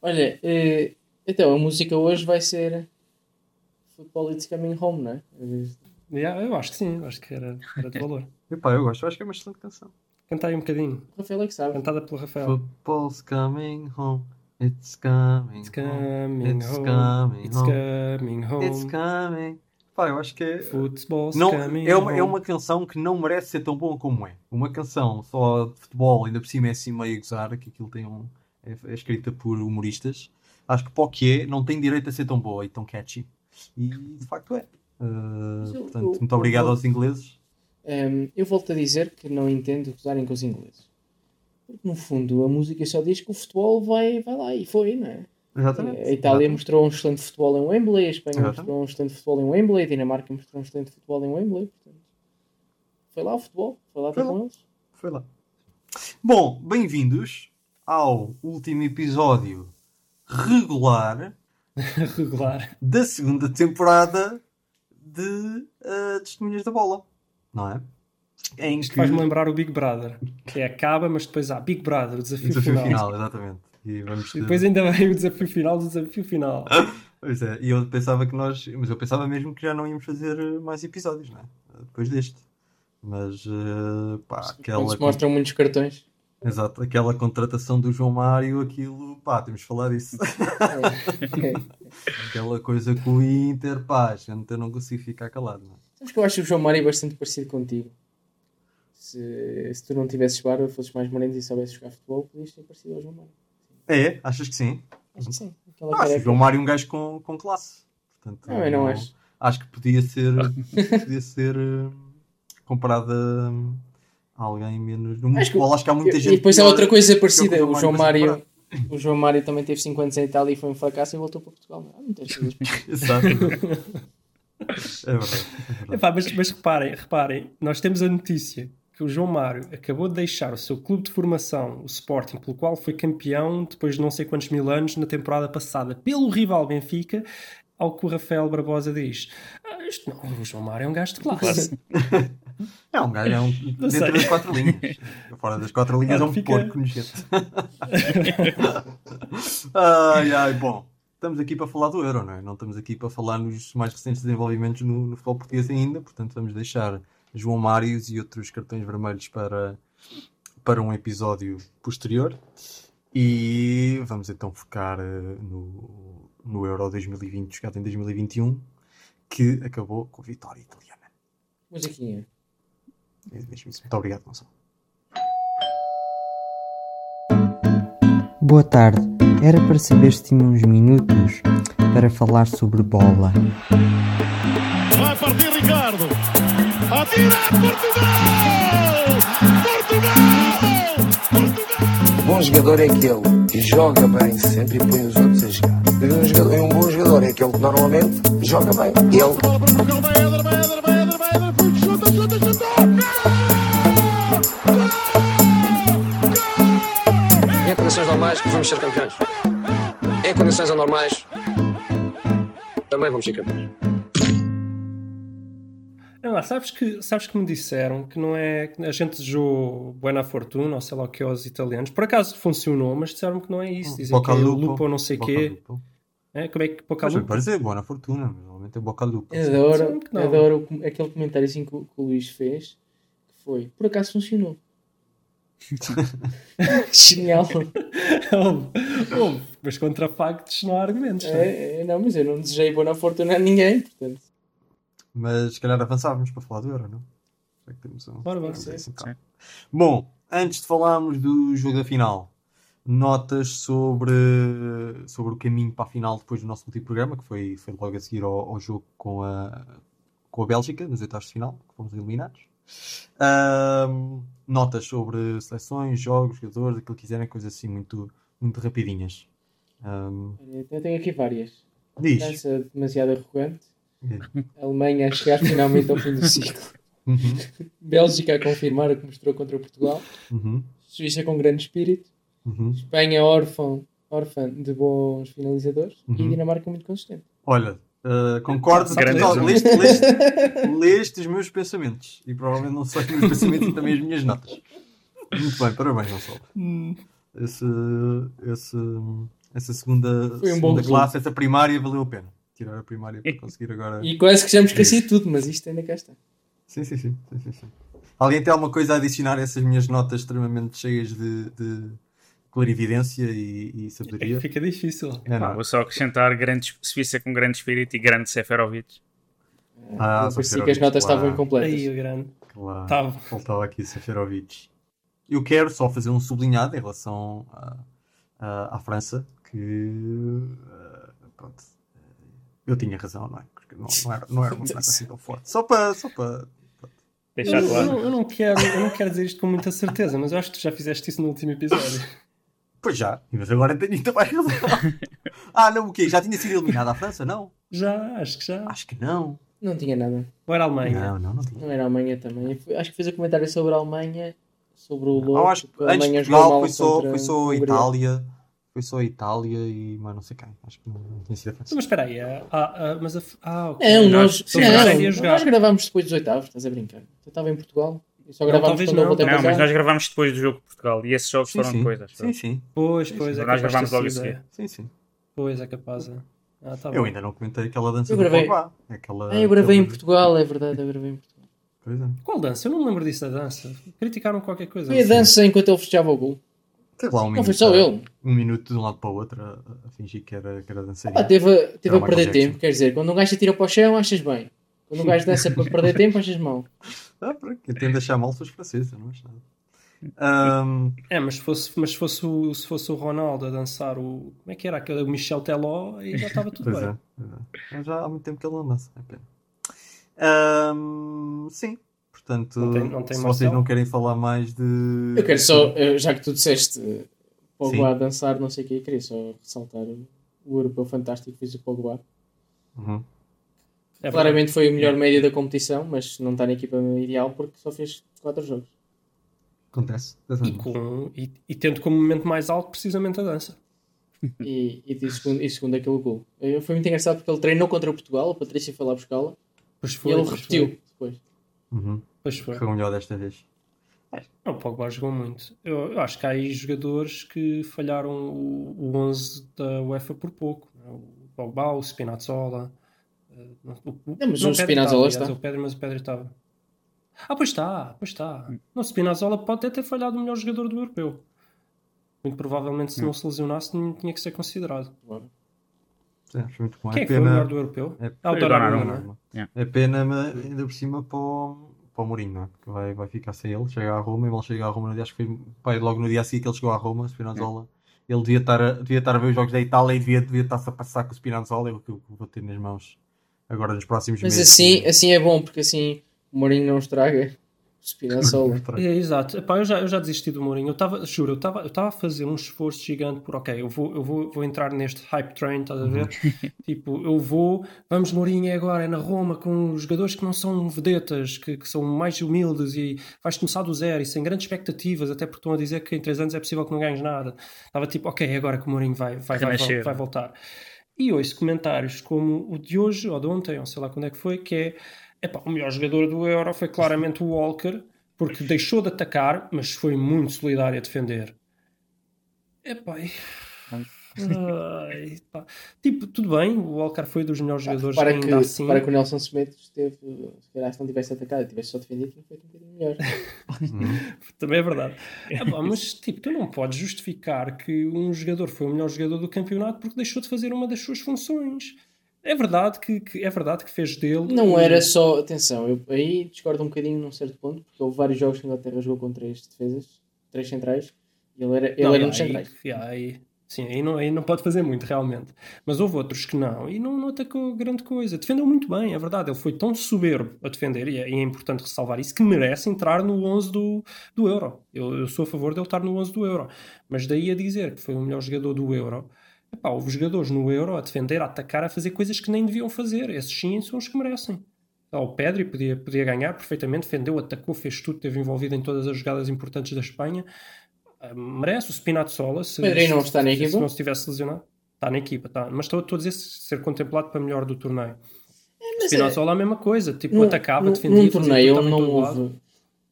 Olha, eh, então a música hoje vai ser Football It's Coming Home, não é? Yeah, eu acho que sim, acho que era, era de valor. Epá, eu gosto, eu acho que é uma excelente canção. Canta aí um bocadinho. O Rafael é que sabe. Cantada pelo Rafael. Football's coming home. It's coming It's home. coming It's home. coming It's home. coming home. It's coming. Pá, eu acho que é. Football's Não, coming é, uma, é home. uma canção que não merece ser tão boa como é. Uma canção só de futebol, ainda por cima é assim meio a gozar, que aquilo tem um, é, é escrita por humoristas. Acho que para o que é, não tem direito a ser tão boa e tão catchy. E de facto é. Uh, eu- portanto, eu- muito obrigado eu- aos ingleses. Ehm, eu volto a dizer que não entendo gozarem com os ingleses. Porque no fundo a música só diz que o futebol vai, vai lá e foi, não é? Exatamente. A Itália mostrou um excelente futebol em Wembley, a Espanha Exatamente. mostrou um excelente futebol em Wembley, a Dinamarca mostrou um excelente futebol em Wembley. Portanto, foi lá o futebol, foi lá Foi ter lá. com eles. Foi lá. Bom, bem-vindos ao último episódio regular Regular. da segunda temporada de uh, Testemunhas da Bola. Não é? Em Isto que... faz-me lembrar o Big Brother, que é acaba, mas depois há Big Brother, o desafio, Desafio final. final, exatamente. E vamos E depois ainda vem o desafio final do desafio final. Pois é, e eu pensava que nós. Mas eu pensava mesmo que já não íamos fazer mais episódios, não é? Depois deste. Mas, eh, pá, aquela. se mostram muitos cartões. Exato, aquela contratação do João Mário, aquilo, pá, temos de falar disso. aquela coisa com o Inter, pá, gente, eu não consigo ficar calado, não é? Sabes que eu acho o João Mário bastante parecido contigo. Se, se tu não tivesses barba, fosses mais moreno e soubesses jogar futebol, podias ser parecido ao João Mário. É, achas que sim? Acho que sim. Aquela Ah, acho o. João Mário um gajo com, com classe. Portanto, Não, eu não acho. Acho que podia ser, podia ser eh, comparado a alguém menos. No Acho que- acho que há muita E- gente. e depois há pior outra coisa parecida. o João Mário o João Mário também teve 5 anos em Itália e foi um fracasso e voltou para Portugal. Há muitas coisas. Exato. É verdade. É verdade. Epá, mas, mas reparem, reparem, nós temos a notícia que o João Mário acabou de deixar o seu clube de formação, o Sporting, pelo qual foi campeão depois de não sei quantos mil anos na temporada passada, pelo rival Benfica, ao que o Rafael Barbosa diz: "Ah, isto não, o João Mário é um gajo de classe. É um gajo, é um, Não sei. dentro das quatro linhas. Fora das quatro linhas é um fica- porco nojento. ai, ai, bom. Estamos aqui para falar do Euro, não é? Não estamos aqui para falar nos mais recentes desenvolvimentos no, no futebol português ainda, portanto vamos deixar João Mários e outros cartões vermelhos para, para um episódio posterior. E vamos então focar eh, no, no Euro 2020, jogado em 2021, que acabou com a vitória italiana. Musiquinha. Isso. Muito obrigado, Gonçalo. Boa tarde. Era para saber se tinha uns minutos para falar sobre bola. Vai partir Ricardo. Atira Portugal! Portugal! Portugal! Bom jogador é aquele que joga bem sempre e põe os outros a jogar. E um, jogador- um bom jogador é aquele que normalmente joga bem. Ele. Chuta, chuta, chuta! Em condições normais, vamos ser campeões. Em condições anormais, também vamos ser campeões. Não, lá, sabes que, sabes que me disseram que não é. que A gente desejou Buena Fortuna, ou sei lá o que, aos italianos. Por acaso funcionou, mas disseram que não é isso. Dizem que é lupo ou não sei o quê. É, como é que Mas Bocalupo? pode dizer boa na fortuna, normalmente é Bocalupo. Adoro, Sim, que não. adoro o com- aquele comentário assim que, o- que o Luís fez. Que foi, por acaso funcionou. Genial. Houve, mas contra factos não há argumentos. não é? É, é, não, mas eu não desejei boa fortuna a ninguém, portanto. Mas se calhar avançávamos para falar do Euro, não? Já que temos um- Bora, esse então. Bom, antes de falarmos do jogo da final, notas sobre, sobre o caminho para a final depois do nosso último programa, que foi, foi logo a seguir ao, ao jogo com a, com a Bélgica, nos oitavos de final, que fomos eliminados. Ahm, notas sobre seleções, jogos, jogadores, aquilo que quiserem, coisas assim muito, muito rapidinhas. Ahm, Eu tenho aqui várias. diz. França demasiado arrogante. Alemanha a chegar finalmente ao fim do ciclo. Uhum, Bélgica a confirmar o que mostrou contra Portugal. uhum, Suíça com grande espírito. Uhum. Espanha órfã, órfã de bons finalizadores. E Uhum. Dinamarca muito consistente. Olha, uh, concordo. Total- leste, leste, leste os meus pensamentos. E provavelmente não só os meus pensamentos e também as minhas notas. Muito bem, parabéns, Gonçalo. Esse, esse, essa segunda, Foi um segunda classe, essa primária valeu a pena. Tirar a primária para conseguir agora. E quase que já me esqueci de tudo, mas isto ainda cá está. Sim, sim, sim, sim, sim, sim. Alguém tem alguma coisa a adicionar a essas minhas notas extremamente cheias de, de clarividência e, e É sabedoria? que fica difícil. É, não. vou só acrescentar grande Suíça com grande espírito e grande Seferovic. Ah, Não parecia Seferovic, que as notas claro. estavam incompletas. Aí, o grande. Claro. Tava. Faltava aqui Seferovic. Eu quero só fazer um sublinhado em relação à, à, à França, que eh, pronto, eh, eu tinha razão, não é? Porque não, não era, não era uma França assim tão forte. Só para, só para Eu, Deixar eu claro. não, eu não quero, eu não quero dizer isto com muita certeza, mas eu acho que tu já fizeste isso no último episódio. Pois já, mas agora tenho ainda mais razão. ah, não, o quê? Já tinha sido eliminada a França? Não. Já, acho que já. Acho que não. Não tinha nada. Ou era a Alemanha? Não, não, não tinha. Não era a Alemanha também. Acho que fez um comentário sobre a Alemanha, sobre o Eu Lobo. acho que a antes de Alemanha jogou Portugal mal foi só, contra foi só a. Itália. Foi só a Itália e mais não sei quem. Acho que não, não tinha sido a França. Mas espera aí, ah, ah, mas a, ah, ok. Não, Nós- nós, nós nós gravámos depois dos oitavos, estás a brincar. Eu estava em Portugal e só gravámos talvez quando eu não. voltei Não, mas nós gravámos depois do jogo de Portugal e esses jogos Sim, foram sim. coisas. Sim, sim. Pois, pois, é Nós capaz gravámos logo é. Sim, sim. Pois, é capaz. é. Ah, tá Eu bom. ainda não comentei aquela dança Eu do gravei. Pogba. Aquela, Ah, eu gravei em aquele- Portugal, é verdade, eu gravei em Portugal. Pois é. Qual dança? Eu não me lembro disso da dança. Criticaram qualquer coisa. Foi a dança enquanto ele festejava o gol. Teve lá um Não minuto, foi só ele. Um minuto de um lado para o outro a, a fingir que era, que era dançarino. Ah, teve, a- teve Era a perder tempo, quer dizer, quando um gajo atira para o chão, achas bem. Quando um gajo dança para perder tempo, achas mal. Ah, eu tento achar mal se os franceses, eu não acho nada. Ahm, É, mas se fosse, mas se fosse, o, se fosse o Ronaldo a dançar o. Como é que era? Aquele o Michel Teló, aí já estava tudo pois bem. é, é. Mas já há muito tempo que ele não dança, é pena. Ahm, sim, portanto, Não tem- não tem se Marcelo? vocês não querem falar mais de. Eu quero só, eh, já que tu disseste eh, Pogba a dançar, não sei o que, eu queria só ressaltar o europeu fantástico que fez o Pogba. Uhum. É. Claramente foi o melhor médio da competição, mas não está na equipa ideal porque só fez 4 jogos. Acontece. E, com, e, e tendo como momento mais alto precisamente a dança. E, e, de segundo, e segundo aquele gol. Eh, Foi muito engraçado porque ele treinou contra o Portugal, a Patrícia foi lá buscá-la Pois e foi. ele pois repetiu foi. depois. Uhum. Pois foi. Foi o melhor desta vez. Não, o Pogba jogou muito. Eu, eu acho que há aí jogadores que falharam o, o 11 da UEFA por pouco. O Pogba, o Spinazzola. Eh, o- Não, mas o Spinazzola está. O Pedro, mas o Pedro estava. Ah, pois está, pois está. Não, o Spinazzola pode até ter falhado o melhor jogador do europeu. Muito provavelmente, se não se lesionasse, tinha- tinha que ser considerado. Muito bom. Quem é é que foi o pena, melhor do europeu? é- Ah, o Donnarumma, não é? É pena, mas ainda por cima para o, para o Mourinho, não é? Porque vai, vai ficar sem ele. Chega a Roma e mal chega a Roma no dia, acho que foi pai, logo no dia que ele chegou a Roma, Spinazzola. Ele devia estar, a, devia estar a ver os jogos da Itália e devia, devia estar-se a passar com o Spinazzola, é o que eu vou ter nas mãos agora nos próximos Mas meses. assim, assim é bom, porque assim o Mourinho não estraga o Spinazzola. É, exato. Epá, eu, já, eu já desisti do Mourinho. Eu estava, juro, eu estava eu estava a fazer um esforço gigante por, ok, eu vou, eu vou, vou entrar neste hype train, estás a ver? tipo, eu vou, vamos Mourinho é agora, é na Roma, com os jogadores que não são vedetas, que, que são mais humildes e vais começar do zero e sem grandes expectativas, até porque estão a dizer que em 3 anos é possível que não ganhes nada. Estava tipo, ok, é agora que o Mourinho vai, vai, vai, vai, vai voltar. E ouço comentários como o de hoje, ou de ontem, ou sei lá quando é que foi, que é epá, o melhor jogador do Euro foi claramente o Walker, porque deixou de atacar, mas foi muito solidário a defender. Epá, ai, tipo, tudo bem, o Walker foi dos melhores jogadores Para ainda que, assim. para que o Nelson Semedo esteve, se calhar se não tivesse atacado e tivesse só defendido, tinha feito um bocadinho melhor. Também é verdade. Epá, mas tipo, tu não podes justificar que um jogador foi o melhor jogador do campeonato porque deixou de fazer uma das suas funções. É verdade que, que- é verdade que fez dele. Não era só, atenção, eu aí discordo um bocadinho num certo ponto, porque houve vários jogos que a Inglaterra jogou com três defesas, três centrais, e ele era, ele Não, era um centrais. aí- sim, aí não, aí não pode fazer muito, realmente. Mas houve outros que não, e não, atacou grande coisa. Defendeu muito bem, é verdade. Ele foi tão soberbo a defender, e é, e é importante ressalvar isso, que merece entrar no 11 do, do Euro. Eu, eu sou a favor dele estar no 11 do Euro. Mas daí a dizer que foi o melhor jogador do Euro, epá, houve jogadores no Euro a defender, a atacar, a fazer coisas que nem deviam fazer. Esses sim são os que merecem. Ah, O Pedri podia, podia ganhar perfeitamente, defendeu, atacou, fez tudo, esteve envolvido em todas as jogadas importantes da Espanha. Merece o Spinazzola. Se, Pedri não se- está na se- equipa? Se não se tivesse lesionado. Está na equipa, está. Mas estou, estou a dizer ser contemplado para melhor do torneio. Spinazzola é a mesma coisa. Tipo, Num- atacava, defendia. Num torneio em não lado. houve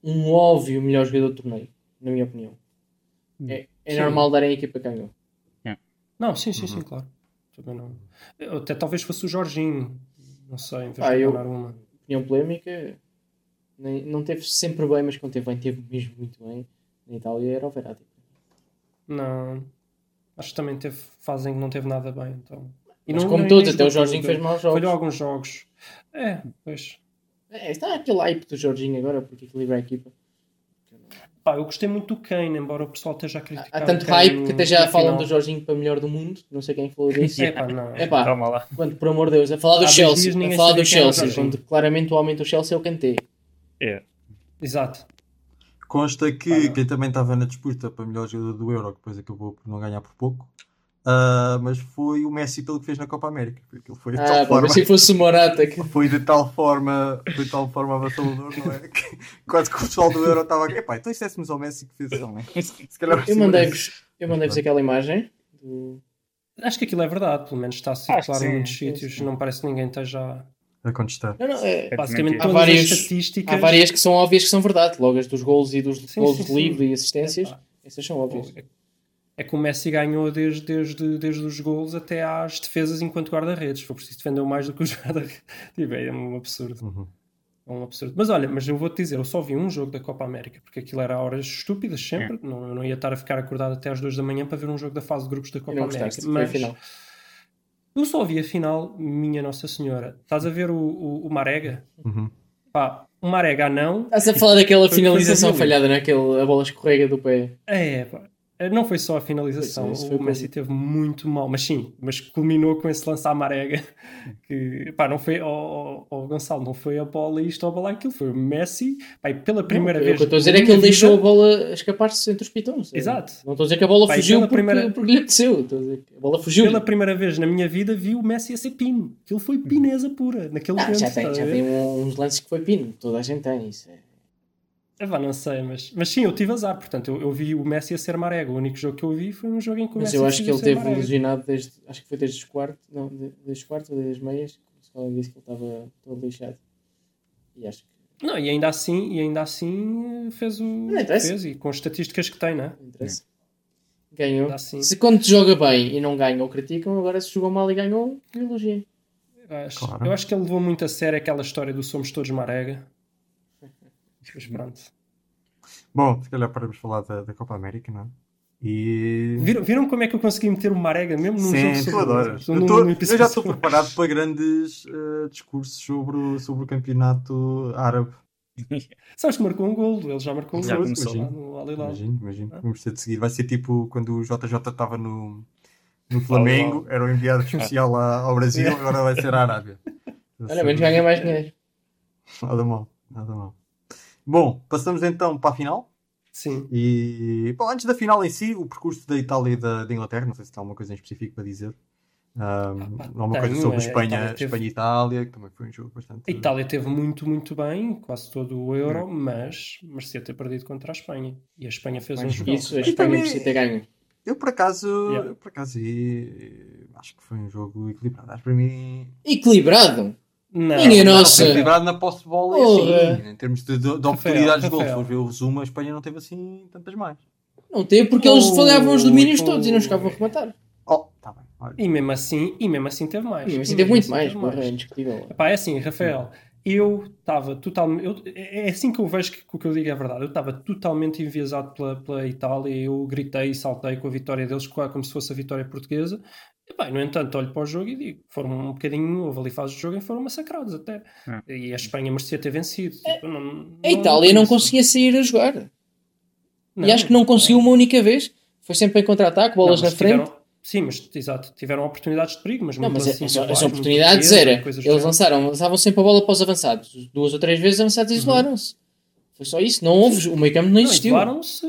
um óbvio melhor jogador do torneio, na minha opinião. É, é normal darem a equipa que ganhou. Não, sim, sim, Uhum. sim, claro. Também não. Eu- Até talvez fosse o Jorginho. Não sei, em vez Ah, de eu- Donnarumma. Opinião polémica, nem, não teve sempre bem, mas quando teve bem, teve mesmo muito bem. Na Itália era o Verratti. Não. Acho que também teve fase em que não teve nada bem. Então. E Mas não- como todos, até o Jorginho fez maus jogos. Falhou alguns jogos. É, pois. É, está aquele hype do Jorginho agora, porque equilibra a equipa. Pá, eu gostei muito do Kane, embora o pessoal esteja a criticar. Há o tanto Kane hype que até já falam final. do Jorginho para melhor do mundo. Não sei quem falou disso. É pá, não. É pá, Toma lá. quando, por amor de Deus, a falar do Há Chelsea, a falar do Chelsea, Jorginho. quando claramente o homem do Chelsea é o Kanté. É. Exato. Consta que Ah, não. quem também estava na disputa para melhor jogador do Euro, que depois acabou por não ganhar por pouco, ah, mas foi o Messi pelo que fez na Copa América. Porque ele foi de Ah, tal forma. se fosse o Morata que... Foi de tal forma, foi de tal forma avassalador, não é? Que quase que o pessoal do Euro estava. Epá, então dissessemos ao Messi que fez isso. Se calhar Eu mandei-vos eu mandei-vos aquela imagem do... Acho que aquilo é verdade, pelo menos está a que circular em muitos sim, sítios. sim. Não parece que ninguém esteja. A contestar. Não, não, é... É Basicamente, mentira. Há todas várias- as estatísticas. Há várias que são óbvias que são verdade, logo as dos gols e dos Sim, gols sim, de livre e assistências, Epá, essas são óbvias. é, é que o Messi ganhou desde, desde, desde os gols até às defesas enquanto guarda-redes. Foi preciso defendeu mais do que os guarda-redes. Tipo, É um absurdo. Uhum. É um absurdo. Mas olha, mas eu vou-te dizer, eu só vi um jogo da Copa América, porque aquilo era a horas estúpidas sempre. Não, eu não ia estar a ficar acordado até às duas da manhã para ver um jogo da fase de grupos da Copa não América. gostaste, foi a Mas final. Eu só vi a final, minha Nossa Senhora. Estás a ver o, o, o Marega? Uhum. Pá, o Marega não. Estás a falar daquela finalização falhada naquele, a bola escorrega do pé. É, pá. Não foi só a finalização, isso foi o Messi teve muito mal, mas sim, mas culminou com esse lance à marega que, pá, não foi, ó ó, ó, Gonçalo, não foi a bola isto ou a bola aquilo, foi o Messi, pá, pela primeira Não, vez. O que eu estou a dizer é que ele minha deixou a vida- bola escapar-se entre os pitões. Exato. Não estou a dizer que a bola Pá, fugiu pela porque, primeira- porque lhe apeteceu. Estou a dizer que a bola fugiu. Pela primeira vez na minha vida vi o Messi a ser pino, aquilo foi pineza pura, naquele Ah, momento. já tem, já tem uns lances que foi pino. Toda a gente tem isso. É. Ah, pá, não sei, mas, mas sim, eu tive azar, portanto, eu, eu vi o Messi a ser marega, o único jogo que eu vi foi um jogo em que o Mas Messi eu acho que ele teve marega. lesionado desde. Acho que foi desde os quartos. Não, de- desde os quartos ou desde as meias. O Scotland disse que ele estava todo lixado. E acho que Não, e ainda assim, e ainda assim fez o Não interessa. fez, e com as estatísticas que tem, né? não interessa. Ganhou. Assim, Se quando te joga bem e não ganha ou criticam, agora se jogou mal e ganhou, elogia. eu acho, Claro. eu acho que ele levou muito a sério aquela história do somos todos marega. Mas pronto. Bom, se calhar paramos de falar da, da Copa América, não é? E. Viram, viram como é que eu consegui meter o marega mesmo num jogo Sim, tu sobre- num- Eu, num tô- eu episódio já estou preparado para grandes eh, discursos sobre o, sobre o campeonato árabe. Sabes que marcou um gol, ele já marcou um Já gol começou. lá no Al Hilal. Imagino, imagino. Vamos ter de seguir. Vai ser tipo quando o JJ estava no, no Flamengo, era o enviado especial lá ao Brasil, agora vai ser a Arábia. Olha, menos ganha mais dinheiro. Nada mal, nada mal. Bom, passamos então para a final. Sim. E bom, antes da final em si, o percurso da Itália e da, da Inglaterra, não sei se tem alguma coisa em específico para dizer. Um, alguma coisa tenho, sobre é, Espanha, Itália teve- Espanha e Itália, que também foi um jogo bastante. A Itália teve muito, muito bem, quase todo o Hum. Euro, mas merecia ter perdido contra a Espanha. E a Espanha fez um Mais jogão. isso, a Espanha precisa ter ganho. Eu por acaso, Yeah. eu, por acaso e, acho que foi um jogo equilibrado. Acho que para mim Equilibrado. Não, Minha não, nossa. foi equilibrado na posse de bola Porra. assim, em termos de, de, de oportunidades de gol. Se for ver o resumo, a Espanha não teve assim tantas mais. Não teve porque eles Oh, falhavam os domínios oh. todos e não chegavam a rematar. Oh, tá bem. Olha. E mesmo assim, e mesmo assim teve mais. E E assim mesmo teve muito assim mais, teve é indiscutível. Epá, é assim, Rafael, eu estava totalmente. eu- é assim que eu vejo que, que o que eu digo é verdade. Eu estava totalmente enviesado pela, pela Itália. Eu gritei e saltei com a vitória deles, como se fosse a vitória portuguesa. Epá, no entanto, olho para o jogo e digo: foram um bocadinho. Houve ali fases de jogo em que foram massacrados até. E a Espanha merecia ter vencido. Tipo, não- A Itália não isso. conseguia sair a jogar. Não, e acho que não conseguiu uma única vez. Foi sempre em contra-ataque, bolas Não, na frente. tiveram- sim, mas exato, tiveram oportunidades de perigo, mas Não, mas assim, as, as oportunidades era. Eles género. lançaram, lançavam sempre a bola para os avançados. Duas ou três vezes avançados e isolaram-se. Foi só isso. Não houve. O meio campo não Não, existiu. isolaram-se.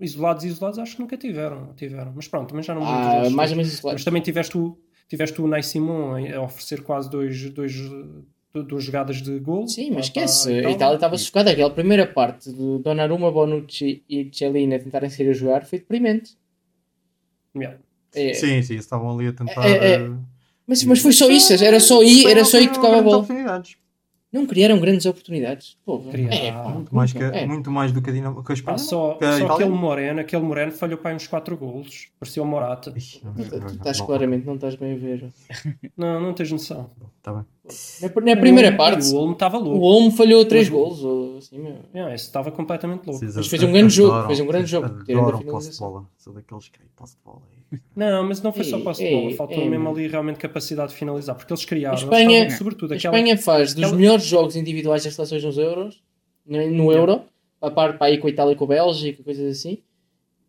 Isolados, isolados, acho que nunca tiveram. tiveram. Mas pronto, também já não me Ah, mais ou menos Mas isolados. também tiveste o, tiveste o Nai Simon a oferecer quase dois, dois, duas jogadas de gol. Sim, mas esquece. para A Itália estava sufocada. Aquela primeira parte de Donnarumma, Bonucci e Cellini a tentarem sair a jogar foi deprimente. Yeah. É, Sim, sim, estavam ali a tentar. É, é, eh, Mas, mas foi só isso. Era só ir, era só ir que tocava a bola. Não criaram grandes oportunidades. Criaram. É, pá, Muito mais, que, é. muito mais do que a, Dinam que a Espanha. Pá, só que a só aquele Moreno, aquele Moreno falhou para aí uns 4 golos. Parecia o Morata. Ixi, não, Tu, tu estás não. claramente, não estás bem a ver. Não, não tens noção. Tá bem. Na, na primeira O- parte, O Olmo estava o louco. Olmo falhou 3 Mas- golos. Ou assim, meu. Yeah, esse estava completamente louco. Vocês Mas fez um grande jogo, fez um grande jogo, a Adoram posse de bola. Sou daqueles que posse de bola. Não, mas não foi só Ei, posse de bola. Faltou ei, mesmo mano. ali realmente capacidade de finalizar. Porque eles criaram. A eles Espanha- estavam, sobretudo A aquela. Espanha faz dos aquela- melhores jogos individuais das seleções nos Euros, no, no Euro, a par para aí com a Itália e com a Bélgica, coisas assim.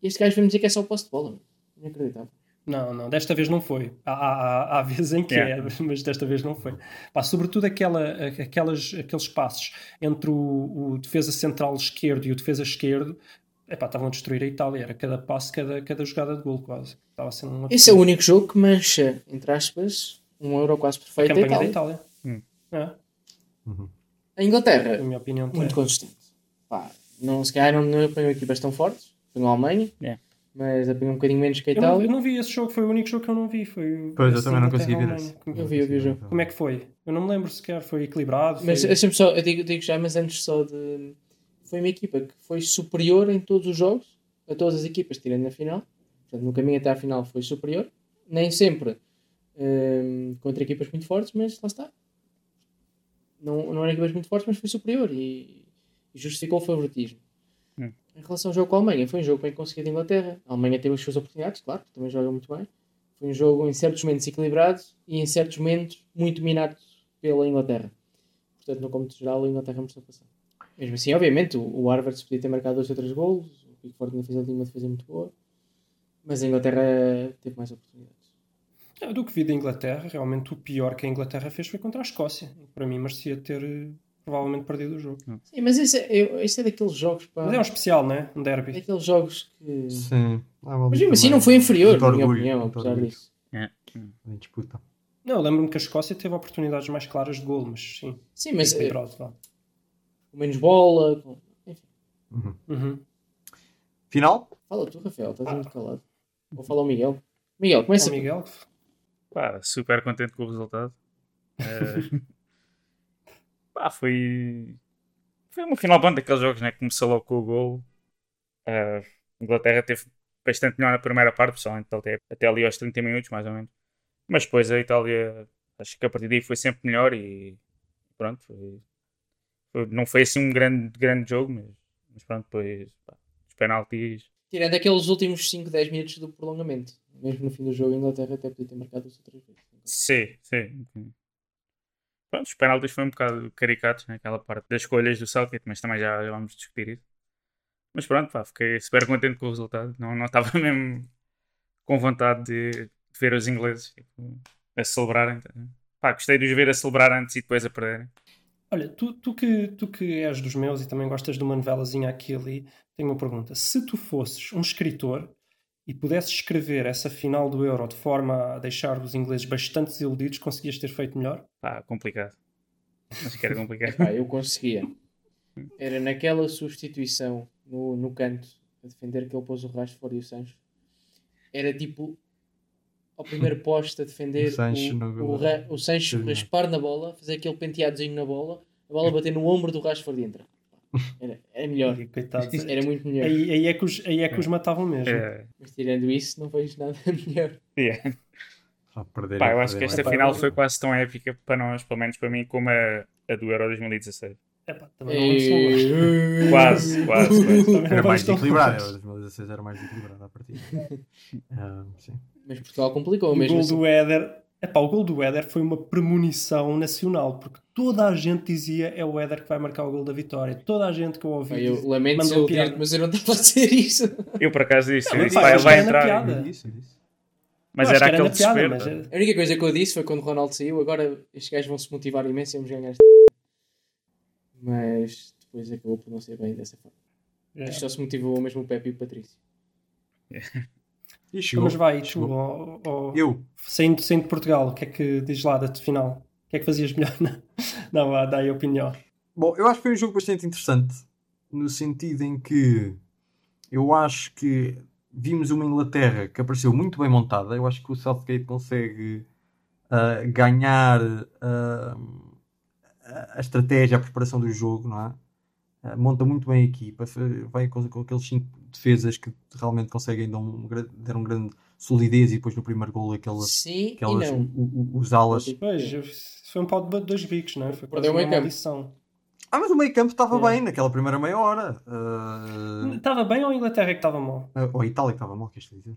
E este gajo vem dizer que é só posse de bola. Inacreditável. Não, não, desta vez não foi. Há, há, há- vezes em que Yeah. é, mas desta vez não foi. Pá, sobretudo aquela, aquelas, aqueles passos entre o, o defesa central esquerdo e o defesa esquerdo, epá, estavam a destruir a Itália. Era cada passo, cada, cada jogada de gol quase. Estava a ser um Esse é o único jogo que mancha, entre aspas, um Euro quase perfeito da campanha da Itália. Hum. É, A Inglaterra, na minha opinião. muito é. consistente. Pá, não, se calhar não, não apanhou equipas tão fortes, apanhou a Alemanha, Yeah. Mas apanhou um bocadinho menos que a Eu não, Itália. eu não vi esse jogo, foi o único jogo que eu não vi. Foi Pois, eu também não consegui ver esse. Como, Eu vi, eu vi o jogo. como é que foi? Eu não me lembro sequer, foi equilibrado. Mas foi... deixa-me só, eu digo, digo já, mas antes só de. Foi uma equipa que foi superior em todos os jogos, a todas as equipas, tirando na final. Portanto, no caminho até à final foi superior. Nem sempre hum, contra equipas muito fortes, mas lá está. Não, não eram equipas muito fortes, mas foi superior e, e justificou o favoritismo. Em relação ao jogo com a Alemanha, foi um jogo bem conseguido da Inglaterra. A Alemanha teve as suas oportunidades, claro, também joga muito bem. Foi um jogo em certos momentos equilibrado e em certos momentos muito minado pela Inglaterra. Portanto, no cômputo geral, a Inglaterra mostrou passar. Mesmo assim, obviamente, o, Harvard podia ter marcado dois ou três golos, o Pickford ainda fez ali uma defesa muito boa, mas a Inglaterra teve mais oportunidades. Do que vi da Inglaterra, realmente o pior que a Inglaterra fez foi contra a Escócia. Para mim, merecia ter eh, provavelmente perdido o jogo. Sim, mas esse é, esse é daqueles jogos, pá, Mas é um especial, né? Um derby. daqueles jogos que... Sim. Ah, vale Mas mesmo assim não foi inferior, na minha opinião, apesar disso. Em disputa. Não, lembro-me que a Escócia teve oportunidades mais claras de gol, mas sim. Sim, mas é, vá. com menos bola... com- Enfim, Uhum. Final? fala tu, Rafael, estás muito calado. Vou falar o Miguel. Miguel, começa. Miguel, Pá, super contente com o resultado. Eh, pá, foi. Foi uma final bom daqueles jogos, né? Começou logo com o gol. A Inglaterra teve bastante melhor na primeira parte, pessoalmente até, até ali aos 30 minutos, mais ou menos. Mas depois a Itália, acho que a partir daí foi sempre melhor e pronto. Foi, foi- não foi assim um grande, grande jogo, mas, mas pronto, depois pá, os penaltis. Tirando aqueles últimos 5, 10 minutos do prolongamento. Mesmo no fim do jogo, a Inglaterra até podia ter marcado ou três vezes. Sim, sim. Pronto, os penaltis foi um bocado caricatos naquela parte das escolhas do Southgate, mas também já, já vamos discutir isso. Mas pronto, pá, fiquei super contente com o resultado. Não não estava mesmo com vontade de, de ver os ingleses tipo, a celebrarem. tá? Pá, gostei de os ver a celebrar antes e depois a perderem. olha, tu, tu, que, tu que és dos meus e também gostas de uma novelazinha aqui e ali, tenho uma pergunta. Se tu fosses um escritor e pudesses escrever essa final do Euro de forma a deixar os ingleses bastante desiludidos, conseguias ter feito melhor? Pá, complicado. Acho que era complicado. Epá, eu conseguia. Era naquela substituição no, no canto a defender que ele pôs o Rashford e o Sancho. Era tipo ao primeiro poste a defender O Sancho o, no- o, Ra- o Sancho raspar na bola, fazer aquele penteadozinho na bola, a bola bater no ombro do Rashford e entrar. Era, era melhor. E, coitados, Era muito melhor. aí, aí, é que os, aí é que os matavam mesmo. É, Mas tirando isso, não vejo nada melhor. yeah. A perder, Pá, eu acho que esta final foi quase tão épica para nós, pelo menos para mim, como a, a do Euro 2016. Epá, também não vamos tão longe. Ei, Quase, quase, quase. Era mais equilibrado. A 2016 era mais equilibrado à partida. Ah, sim. Mas Portugal complicou O mesmo gol assim. do Éder, epá, o gol do Éder foi uma premonição nacional, porque toda a gente dizia é o Éder que vai marcar o gol da vitória. Toda a gente que eu ouvi. Eu diz- lamento mandou ser o piada. Mas eu não estava a dizer isso. Eu por acaso disse, Não, eu mas disse, pá, eu ele vai era entrar. piada. Eu disse, eu disse. Mas Eu era que aquele piada, desespero. mas tá? é- A única coisa que eu disse foi quando o Ronaldo saiu, agora estes gajos vão se motivar imenso e vamos ganhar esta. Mas depois acabou por não ser bem dessa forma. é. Isto só se motivou mesmo o Pepe e o Patrício. E chegou. Mas vai, tu, chegou. ó- ó- Eu. saindo, saindo de Portugal, o que é que diz lá da final? O que é que fazias melhor? Não, dá aí a opinião. Bom, eu acho que foi um jogo bastante interessante. No sentido em que eu acho que vimos uma Inglaterra que apareceu muito bem montada. Eu acho que o Southgate consegue ah, ganhar ah, a, estratégia, a preparação do jogo, não é? Uh, monta muito bem a equipa, vai com, com aqueles cinco defesas que realmente conseguem dar, um, dar um grande solidez e depois no primeiro gol aquela, Sim aquelas, não. o- o- os alas. Pois, foi um pau de dois bicos, não é? Foi Perdeu uma meio campo. maldição. Ah, mas o meio campo estava É. bem naquela primeira meia hora. Uh, Estava bem ou a Inglaterra é que estava mal? ou a Itália que estava mal, queres dizer?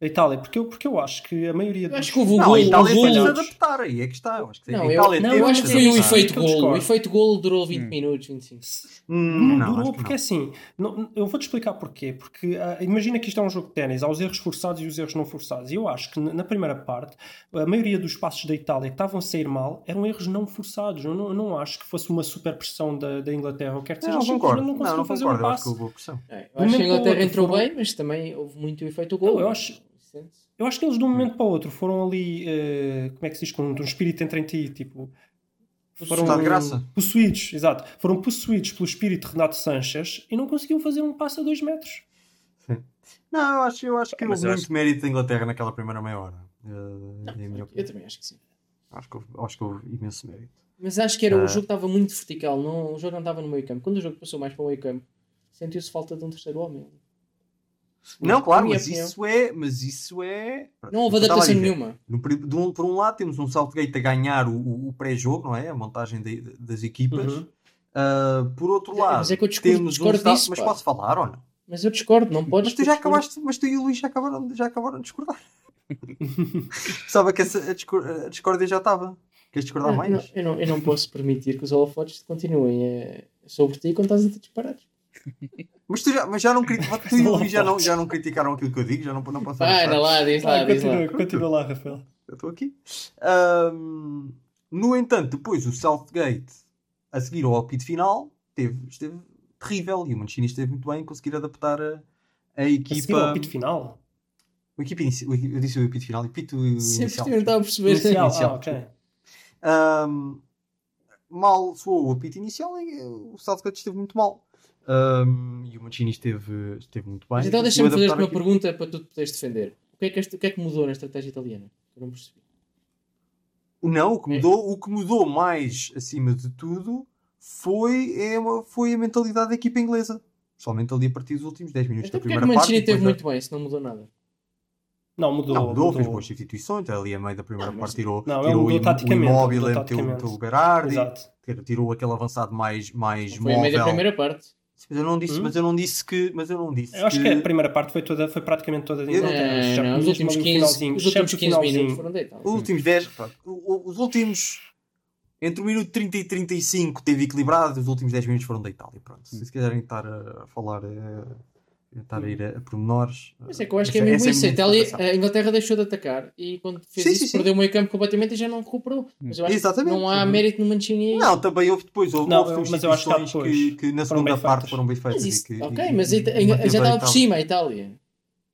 A Itália, porque eu, porque eu acho que a maioria dos... acho que houve um Não, gol. a Itália teve de adaptar, aí é que está. Eu acho que Não, a eu, Itália não, eu acho que foi o efeito gol. O efeito gol durou 20 Hum. minutos, 25. Hum, Não, não, durou porque não. assim, não- eu vou-te explicar porquê. Porque ah, imagina que isto é um jogo de ténis, há os erros forçados e os erros não forçados. E eu acho que na, na primeira parte, a maioria dos passos da Itália que estavam a sair mal eram erros não forçados. Eu não, eu não acho que fosse uma super pressão da, da Inglaterra. Eu quero que seja Não, não concordo. Não, não não conseguiram fazer concordo. um Eu acho que passe. houve pressão. É, eu acho que a Inglaterra outro entrou foram- bem, mas também houve muito efeito gol. Não, eu acho-. Eu acho que eles de um momento para o outro foram ali, eh, como é que se diz, com um espírito entre em ti, tipo. Foram Estado de graça. possuídos, exato. Foram possuídos pelo espírito de Renato Sanches e não conseguiam fazer um passo a dois metros. Não, eu acho, eu acho que houve muito acho- mérito da Inglaterra naquela primeira meia hora. Uh, Não, é eu também acho que sim. acho, que houve, acho que houve imenso mérito. Mas acho que era, Ah. o jogo estava muito vertical, não, o jogo não estava no meio campo. Quando o jogo passou mais para o meio campo, sentiu-se falta de um terceiro homem. Não, claro, minha mas opinião. isso é. Mas isso é. Não houve adaptação dizer, nenhuma. no de um- por um lado temos um Southgate a ganhar o, o- o pré-jogo, não é? A montagem de- de- das equipas. Uhum. Uh, por outro Mas é- lado, mas é que eu discordo- temos discordo um disso, Mas pá. posso falar ou não? Mas eu discordo, não podes. Mas tu já acabaste, mas tu e o Luís já acabaram, já acabaram de discordar. Sabe que essa, a, discor- a discórdia já estava. Queres discordar Não, mais? não, eu, não, eu não posso permitir que os holofotes continuem eh, sobre ti quando estás a ter disparados. Mas, tu já, mas já não, cri- tu e o Luís já não, já não criticaram aquilo que eu digo, já não, não posso anda lá, diz lá, Ah, diz lá. continua, continua lá, Rafael. Eu estou aqui. Ahm, no entanto, depois o Southgate, a seguir ao apito final, teve, esteve terrível e o Mancini esteve muito bem em conseguir adaptar a, a A seguir equipa. ao apito final. O equipa inici- o equi- eu disse o apito final, o apito Sempre inicial. eu não estava a perceber. Inicial, Inicial, ah, ok. Ahm, mal soou o apito inicial, e, o Southgate esteve muito mal. Ahm, e o Mancini esteve, esteve muito bem. Mas então deixa-me fazer-te adaptar uma pergunta para tu te poderes defender. O que, é que este- o que é que mudou na estratégia italiana? Eu não percebi. Não, o que É. mudou, o que mudou mais acima de tudo foi, é uma- foi a mentalidade da equipa inglesa. Somente ali a partir dos últimos 10 minutos Então da é que primeira o Mancini parte. teve muito bem se não mudou nada? Não, mudou. Não, mudou, fez boas substituições. Ali a meio da primeira Não, parte tirou, Não, tirou mudou o, Immobile, mudou meteu, o Berardi, tirou aquele avançado mais, mais Foi a meio da móvel. primeira parte. Mas eu não disse, Hum? mas eu não disse que, mas eu não disse Eu acho que a primeira parte foi, toda, foi praticamente toda de Eu- Inglaterra. Não, Já não, os últimos ali o 15, finalzinho, os excepto últimos o 15 minutos foram deitados. Os últimos 10, pá, o- o- os últimos entre o minuto 30 e 35 teve equilibrado, os últimos 10 minutos foram da Itália. Pronto. Se quiserem estar a falar, eh, estar a ir a, a pormenores. Mas é que eu acho que é essa- mesmo essa isso. A, interpretação. a Inglaterra deixou de atacar e quando fez Sim, isso sim, sim. perdeu o meio campo completamente e já não recuperou. Mas eu acho Exatamente. que não há Uhum. mérito no Mancini aí. Não, também houve depois, houve, Não, houve mas eu acho que depois. que, que na segunda parte feitas. foram bem feitas. Mas isso, que- ok, e- mas a e- e já estava por cima a Itália.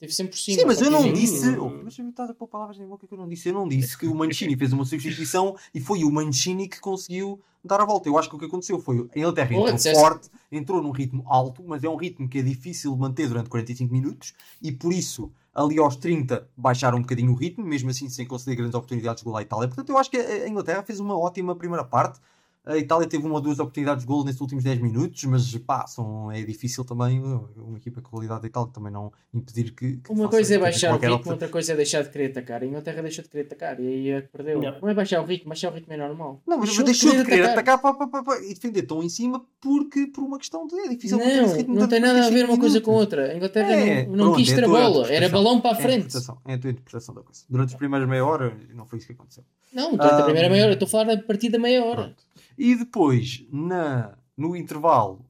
Esteve sempre por cima. Sim, mas eu não disse. Oh, mas eu estás a pôr palavras na boca que eu não disse. Eu não disse que o Mancini fez uma substituição e foi o Mancini que conseguiu dar a volta. Eu acho que o que aconteceu foi a Inglaterra Boa, entrou disseste. forte, entrou num ritmo alto, mas é um ritmo que é difícil de manter durante 45 minutos e por isso ali aos 30 baixaram um bocadinho o ritmo, mesmo assim sem conceder grandes oportunidades de gol à Itália. Portanto, eu acho que a Inglaterra fez uma ótima primeira parte. A Itália teve uma ou duas oportunidades de gol nesses últimos 10 minutos, mas pá, são, é difícil também uh, uma equipa com qualidade da Itália também não impedir que. que Uma coisa é baixar o ritmo, opção. outra coisa é deixar de querer atacar. A Inglaterra deixou de querer atacar e aí é que perdeu. Não. Não é baixar o ritmo, baixar o ritmo é normal. Não, mas Deixou deixou, de de querer querer atacar. atacar, pá, pá, pá, pá, e defender tão em cima porque por uma questão de é difícil manter esse Não, ritmo não tem nada a ver 45 uma coisa com outra. A Inglaterra É, não, não pronto, quis é a ter a bola, era balão para a É frente. interpretação, É a tua interpretação da coisa. Durante as primeiras meia hora não foi isso que aconteceu. Não, durante a Ah, primeira meia hora, eu estou a falar a partir da meia hora. E depois, na, no intervalo,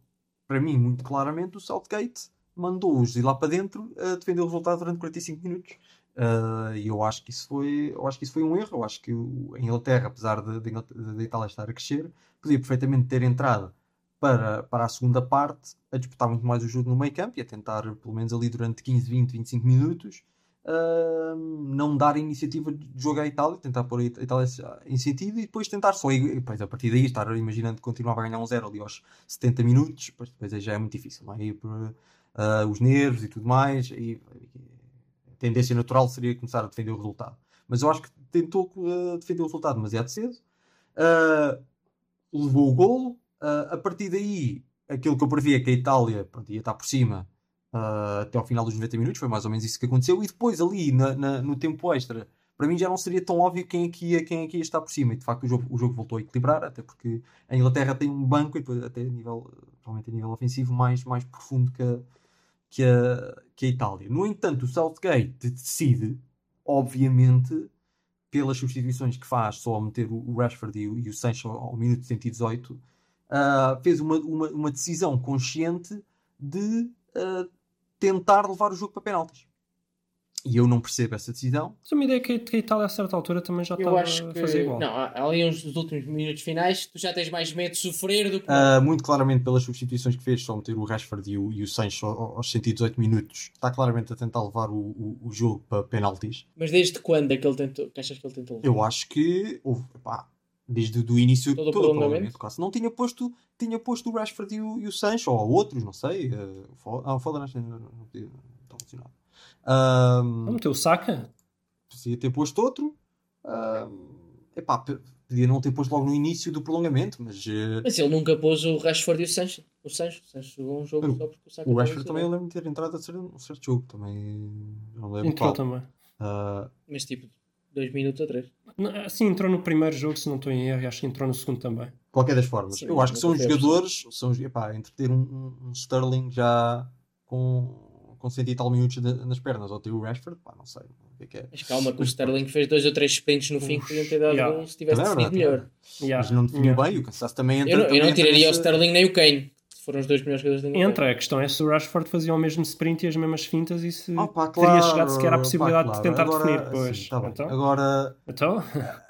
para mim, muito claramente, o Southgate mandou-os ir lá para dentro a defender o resultado durante 45 minutos. Ah, E eu acho que isso foi, eu acho que isso foi um erro. Eu acho que o- a Inglaterra, apesar de, de, Itália estar a crescer, podia perfeitamente ter entrado para, para a segunda parte a disputar muito mais o jogo no meio campo e a tentar, pelo menos ali durante 15, 20, 25 minutos, ah, não dar iniciativa de jogo à Itália, tentar pôr a It- a Itália em sentido e depois tentar só, e depois, a partir daí, estar imaginando que continuava a ganhar um zero ali aos 70 minutos, depois, depois aí já é muito difícil, não é? Por, ah, os nervos e tudo mais, e, a tendência natural seria começar a defender o resultado. Mas eu acho que tentou ah, defender o resultado demasiado cedo. Ah, levou o golo. Ah, a partir daí, aquilo que eu previa que a Itália pronto, ia estar por cima ah, até ao final dos 90 minutos, foi mais ou menos isso que aconteceu. E depois, ali na- na- no tempo extra, para mim já não seria tão óbvio quem é ia, quem é que ia estar por cima. E de facto, o jogo, o jogo voltou a equilibrar, até porque a Inglaterra tem um banco, e até a nível, provavelmente a nível ofensivo, mais, mais profundo que a, que, a, que a Itália. No entanto, o Southgate decide, obviamente, pelas substituições que faz, só ao meter o Rashford e o, e o Sancho ao, minuto 118, ah, fez uma, uma, uma decisão consciente de ah, tentar levar o jogo para penaltis. E eu não percebo essa decisão. Mas uma ideia que que a Itália a certa altura também já estava a que. fazer igual. Não, ali uns dos últimos minutos finais tu já tens mais medo de sofrer do que. Ah, muito claramente pelas substituições que fez, só meter o Rashford e o, e o Sancho ao- aos 118 minutos, está claramente a tentar levar o, o, o jogo para penaltis. Mas desde quando é que ele tentou? Que achas que ele tentou? levar? Eu acho que houve, epá, desde o início Todo todo o prolongamento? quase. Não tinha posto, tinha posto o Rashford e o, e o Sancho, ou outros, não sei. Fo- ah, o Foden acho que não, está lesionado. Ahm, Não meteu o Saka? podia ter posto outro. Ahm, epá, podia não ter posto logo no início do prolongamento, mas eh, Mas ele nunca pôs o Rashford e o Sancho. O Sancho, o Sancho jogou um jogo O- só porque o Saka o Rashford também eu lembro de ter entrado a ser um certo jogo. Também não lembro Entrou qual. também. Ah, Mas tipo, dois minutos ou três. Não, Sim, entrou no primeiro jogo, se não estou em erro, e acho que entrou no segundo também. qualquer das formas. Sim, eu acho que são foi jogadores, são, epá, entre ter um, um- um Sterling já com, com cento e tal minutos de- nas pernas ou ter o Rashford, pá, não sei. O que é que é? Mas calma, que o Sterling fez dois ou três sprints no fim que podiam ter dado yeah. gol se tivesse Também é definido melhor. Yeah, Mas não definiu yeah. bem, o Kansas também entra. Eu não, eu não entra tiraria o nessa- Sterling nem o Kane. Foram os dois melhores jogadores da Inglaterra. Entra, a questão é se o Rashford fazia o mesmo sprint e as mesmas fintas e se pá, teria claro, chegado sequer à pá, possibilidade claro. de tentar Agora, definir. Pois, sim, tá bem. então, Agora, então,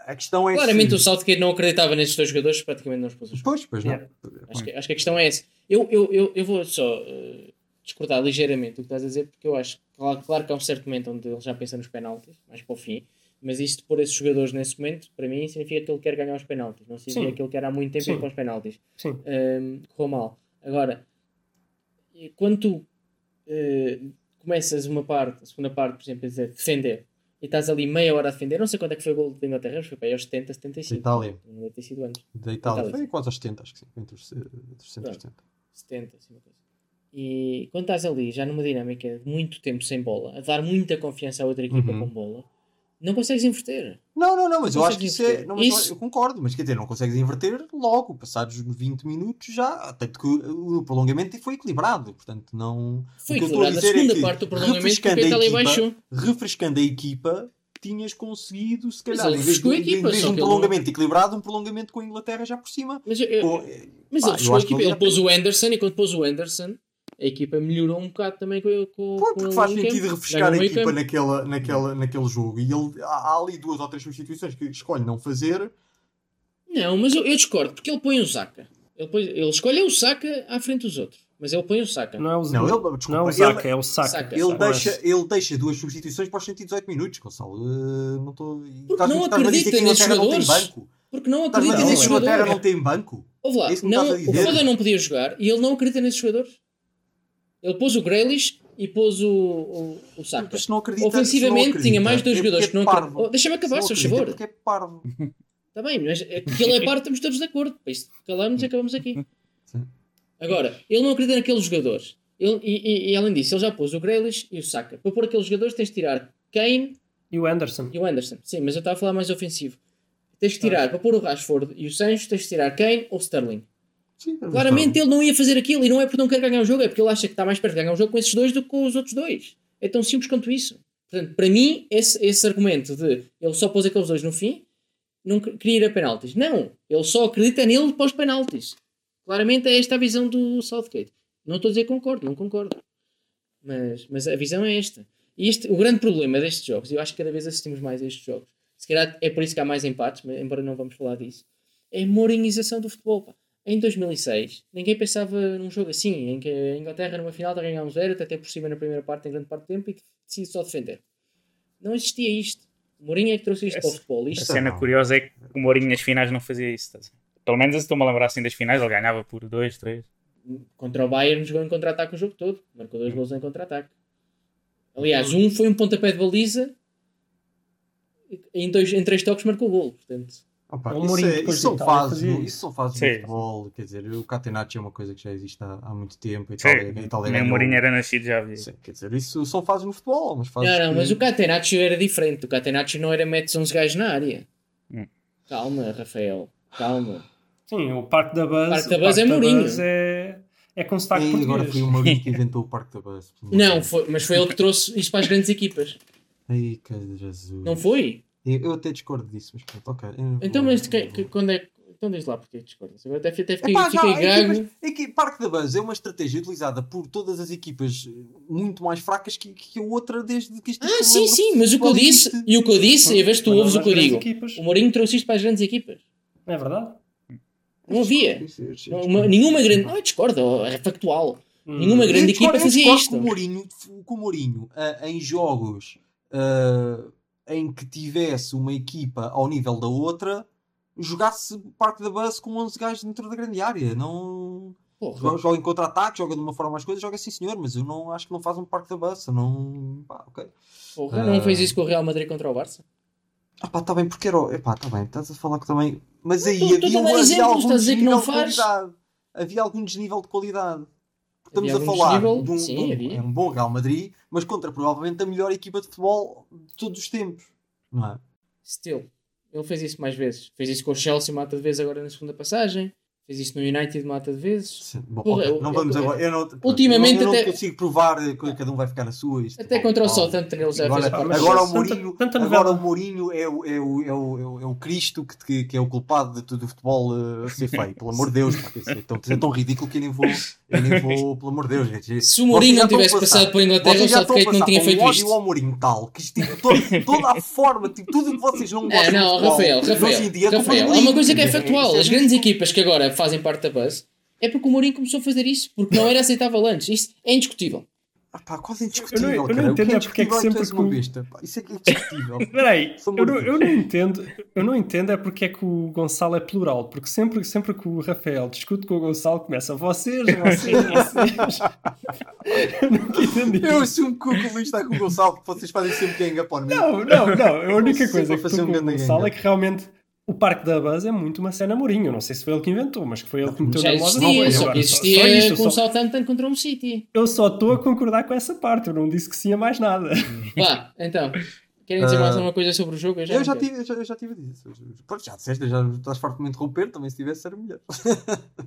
a questão é Claramente se... o Southgate não acreditava nesses dois jogadores, praticamente não os pôs. Pois, pois não. Yeah. Acho que, acho que a questão é essa. Eu, eu, eu, eu vou só eh, discordar ligeiramente do que estás a dizer, porque eu acho claro, claro que há um certo momento onde ele já pensa nos penaltis, mais para o fim, mas isto de pôr esses jogadores nesse momento, para mim, significa que ele quer ganhar os penaltis, não significa Sim. que ele quer há muito tempo Sim. ir para os penaltis. sim. Ahm, correu mal. Agora, e quando tu eh, começas uma parte, a segunda parte, por exemplo, a dizer defender, e estás ali meia hora a defender, não sei quanto é que foi o gol da Inglaterra, mas foi para aí aos 70, 75. Da Itália. Não deve ter sido antes. Da Itália. Itália. Foi quase aos 70, acho que sim. Entre os, eh, entre os 60 e os 70. 70, assim uma coisa. E quando estás ali, já numa dinâmica de muito tempo sem bola, a dar muita confiança à outra equipa Uhum. com bola, não consegues inverter. Não, não, não, mas eu Consegues acho que isso é. Não, mas eu- Isso- Eu concordo, mas quer dizer, não consegues inverter logo, passados 20 minutos já. Tanto que o, prolongamento foi equilibrado, portanto não. Foi eu a equilibrado. A dizer é segunda que, parte do prolongamento, a refrescando a equipa, baixou. refrescando a equipa, tinhas conseguido, se calhar, ele em vez, a equipa, um que ele prolongamento equilibrado, um prolongamento com a Inglaterra já por cima. Mas, eu- eu- Com- mas pá, ele eu a ali ele pôs o Anderson e quando pôs o Anderson, a equipa melhorou um bocado também com, com, Pô, com porque o faz sentido campo. refrescar a equipa campo. naquela, naquela, naquele jogo. E ele, há, há ali duas ou três substituições que escolhe não fazer. Não, mas eu, eu discordo, porque ele põe o Saka. Ele, põe, ele escolhe o Saka à frente dos outros. Mas ele põe o Saka. Não é o, Não, ele- não é o desculpa, Saka, ele- é o Saka. Saka. Ele Saka. deixa, ele deixa duas substituições para os 118 minutos, Gonçalo. Uh, não estou. Estás- não acredita nesses Inglaterra não tem jogadores. banco. Porque não acredita nesses que a Inglaterra jogadores. não tem banco. Ouve lá, É não, o? Foden não podia jogar e ele não acredita nesses jogadores. Ele pôs o Grealish e pôs o, o, o Saka. Mas se não acredita, Ofensivamente se não acredita, tinha mais dois é jogadores que não é parvo. acreditam. Oh, Deixa-me acabar, Se favor. porque é parvo. Está bem, mas é que ele é parte, estamos todos de acordo. Para isto, calamos e acabamos aqui. Sim. Agora, ele não acredita naqueles jogadores. Ele, e, e- e além disso, ele já pôs o Grealish e o Saka. Para pôr aqueles jogadores tens de tirar Kane E o Anderson. e o Anderson. Sim, mas eu estava a falar mais ofensivo. Tens de tirar, para pôr o Rashford e o Sancho, tens de tirar Kane ou Sterling. Sim, Claramente ele não ia fazer aquilo e não é porque não quer ganhar o jogo, é porque ele acha que está mais perto de ganhar o jogo com esses dois do que com os outros dois. É tão simples quanto isso. Portanto, para mim, esse, esse argumento de ele só pôs aqueles dois no fim, não que- queria ir a penaltis. Não, ele só acredita nele pós penaltis. Claramente é esta a visão do Southgate. Não estou a dizer que concordo, não concordo. Mas, mas a visão é esta. E este, o grande problema destes jogos, e eu acho que cada vez assistimos mais a estes jogos, se calhar é por isso que há mais empates, embora não vamos falar disso, é a morinização do futebol. pá. Em 2006, ninguém pensava num jogo assim, em que a Inglaterra numa final está a ganhar um zero, até por cima na primeira parte, em grande parte do tempo, e decide só defender. Não existia isto. O Mourinho é que trouxe isto Essa- para o futebol. A Isto, cena não. curiosa é que o Mourinho nas finais não fazia isso. a ver? Pelo menos eu estou-me a lembrar assim das finais, ele ganhava por 2, 3. contra o Bayern jogou em contra-ataque o jogo todo. Marcou dois gols em contra-ataque. Aliás, um foi um pontapé de baliza em, dois, em três toques marcou o gol. Portanto, Opa, isso, é- depois isso fazia isso fases Sim. de futebol. Quer dizer, o Catenacci é uma coisa que já existe há, há muito tempo. Sim, Itália, Itália nem o Mourinho era nascido, já havia. Sim, quer dizer, isso são fases no futebol. Mas fases Não, não, que- mas o Catenaccio era diferente. O Catenaccio não era metes 11 gajos na área. Hum. Calma, Rafael. Calma. Sim, o Parque da Buzz, Parque da o Buzz é Mourinho. É, é com sotaque agora português. foi o Mourinho que inventou o Parque da Buzz. Não, foi, mas foi ele que trouxe isto para as grandes equipas. Ai, que Jesus. Não foi? Eu, eu até discordo disso, mas pronto, ok. Então, mas que, que- quando é que. Então diz lá porque é que discordas. Agora até, até fiquei, Epá, já, fiquei gago. equipas- equi- Parque da Buzz é uma estratégia utilizada por todas as equipas eh, muito mais fracas que, que a outra desde que isto Ah, sim, sim, mas o que eu disse, e o que eu disse, e a ver se tu ouves o que eu digo. equipas. O Mourinho trouxe isto para as grandes equipas. Não é verdade? Não havia. Uma- nenhuma grande. Não, discordo, é factual. Hum. Nenhuma grande equipa eu fazia isto. Com o Mourinho, com o Mourinho ah, em jogos ah, em que tivesse uma equipa ao nível da outra, jogasse Parque da Buzz com 11 gajos dentro da grande área. Não. Porra. Joga, em contra-ataque, joga de uma forma mais coisa, joga sim senhor, mas eu não acho que não faz um Parque da eu Não. Pá, ok. Porra, não Ah. fez isso com o Real Madrid contra o Barça? Ah pá, tá bem, porque era. Epá, tá bem, estás a falar que também. Mas aí tu- tu havia, havia algum desnível de qualidade. Havia algum desnível de qualidade. Estamos a falar de um, Sim, de um- é um bom Real Madrid, mas contra provavelmente a melhor equipa de futebol de todos os tempos. Não é? Still. Ele fez isso mais vezes. Fez isso com o Chelsea mata de vez agora na segunda passagem. Fez isso no United mata de vezes. Sim, bom, Porra, ok, eu- não vamos agora. Eu não, Ultimamente eu não, eu até- não consigo provar que cada um vai ficar na sua. isto, Até bom, contra o. Southampton ele já Agora, fez a mas agora, o tanta- Mourinho, tanta agora novela. o Mourinho é o, é o, é o, é o, é o Cristo que, que, que é o culpado de tudo o futebol a ser feio. Pelo amor de Deus, isso é tão, é tão ridículo que eu nem vou, eu nem vou pelo amor de Deus. gente. Se o Mourinho não tivesse a passado passar- pela Inglaterra, o a Southgate não tinha feito isto. ao Mourinho tal, que isto, tipo, todo- toda a forma, tipo, tudo o que vocês não gostam É, não, Rafael, hoje em Rafael, é Rafael, há Mourinho. uma coisa que é factual. As grandes equipas que agora fazem parte da base é porque o Mourinho começou a fazer isso, porque não era aceitável antes. Isso é indiscutível. Ah, pá, quase indiscutível, Eu não- eu não que entendo é é porque é que é sempre que uma besta. pá. Isso é que é indiscutível. Espera aí, Sou eu, não- eu não entendo, eu não entendo é porque é que o Gonçalo é plural, porque sempre, sempre que o Rafael discute com o Gonçalo começa vocês, vocês, vocês. eu nunca entendi. Eu assumo que o Luís está com o Gonçalo, porque vocês fazem sempre on me. Não, não, não. A única coisa que estou um com o Gonçalo é que realmente o Parque da Buzz é muito uma cena Mourinho. Não sei se foi ele que inventou, mas que foi ele que meteu Já na moda. existia, não foi. só Agora, que só- existia só isto, com o Southampton contra um City. Eu só estou a concordar com essa parte, eu não disse que sim a mais nada. Vá, então. Querem dizer Ah, mais alguma coisa sobre o jogo? Eu já tive, eu já, eu já tive a dizer. Pronto, já disseste, já estás farto de me interromper, também se tivesse era melhor.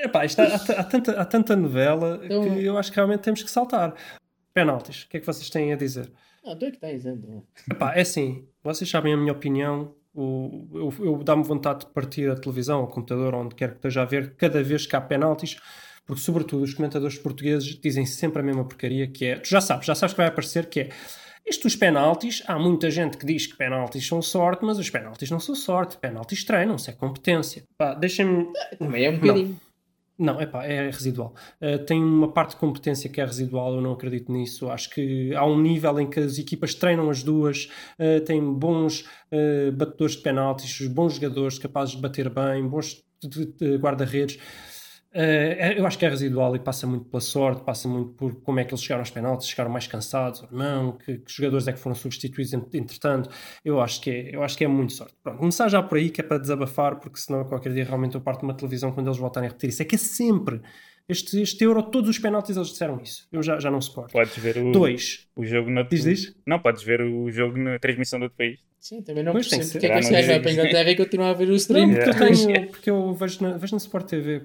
Epá, isto há, há, há tanta, há tanta novela Então- que eu acho que realmente temos que saltar. Penaltis, o que é que vocês têm a dizer? Não, tu é que tens, André. Epá, é assim, vocês sabem a minha opinião. O, eu eu dá-me vontade de partir a televisão, ao computador, onde quer que esteja a ver, cada vez que há penaltis, porque, sobretudo, os comentadores portugueses dizem sempre a mesma porcaria que é. Tu já sabes, já sabes que vai aparecer que é. Isto dos penaltis, há muita gente que diz que penaltis são sorte, mas os penaltis não são sorte. Penaltis treinam-se, é competência. Pá, deixem-me Também é um bocadinho. não, epá, é residual. Uh, tem uma parte de competência que é residual, eu não acredito nisso. Acho que há um nível em que as equipas treinam as duas, uh, têm bons uh, batedores de penaltis, bons jogadores capazes de bater bem, bons de- de- de guarda-redes. Uh, é- eu acho que é residual e passa muito pela sorte, passa muito por como é que eles chegaram aos penaltis, chegaram mais cansados ou não, que, que jogadores é que foram substituídos ent- entretanto. Eu acho, que é, eu acho que é muito sorte. Pronto, começar já por aí, que é para desabafar, porque senão qualquer dia realmente eu parto de uma televisão quando eles voltarem a repetir isso. É que é sempre. Este, este Euro, todos os penaltis eles disseram isso. Eu já, já não suporto. Podes ver o, Dois. o jogo na Diz, diz. Não, podes ver o jogo na transmissão do outro país. Sim, também não Pois tem percebo que porque é que esse gajo vai Não, para a não Inglaterra e continua a ver o Não, stream. porque eu, tenho, porque eu vejo na, vejo na Sport TV.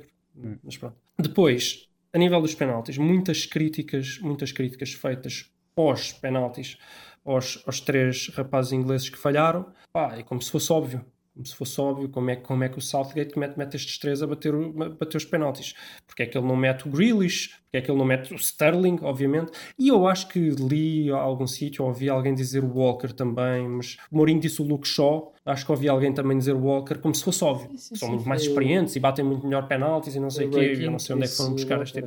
Mas pronto. Depois, a nível dos penaltis, muitas críticas, muitas críticas feitas pós-penaltis aos, aos três rapazes ingleses que falharam. Pá, é como se fosse óbvio. Como se fosse óbvio como é, como é que o Southgate mete, mete estes três a bater, a bater os penaltis. Porque é que ele não mete o Grealish, porque é que ele não mete o Sterling, obviamente. E eu acho que li a algum sítio, ouvi alguém dizer o Walker também, mas o Mourinho disse o Luke Shaw, acho que ouvi alguém também dizer o Walker, como se fosse óbvio. São muito mais experientes e batem muito melhor penaltis e não sei o quê, eu não sei onde é que foram buscar o este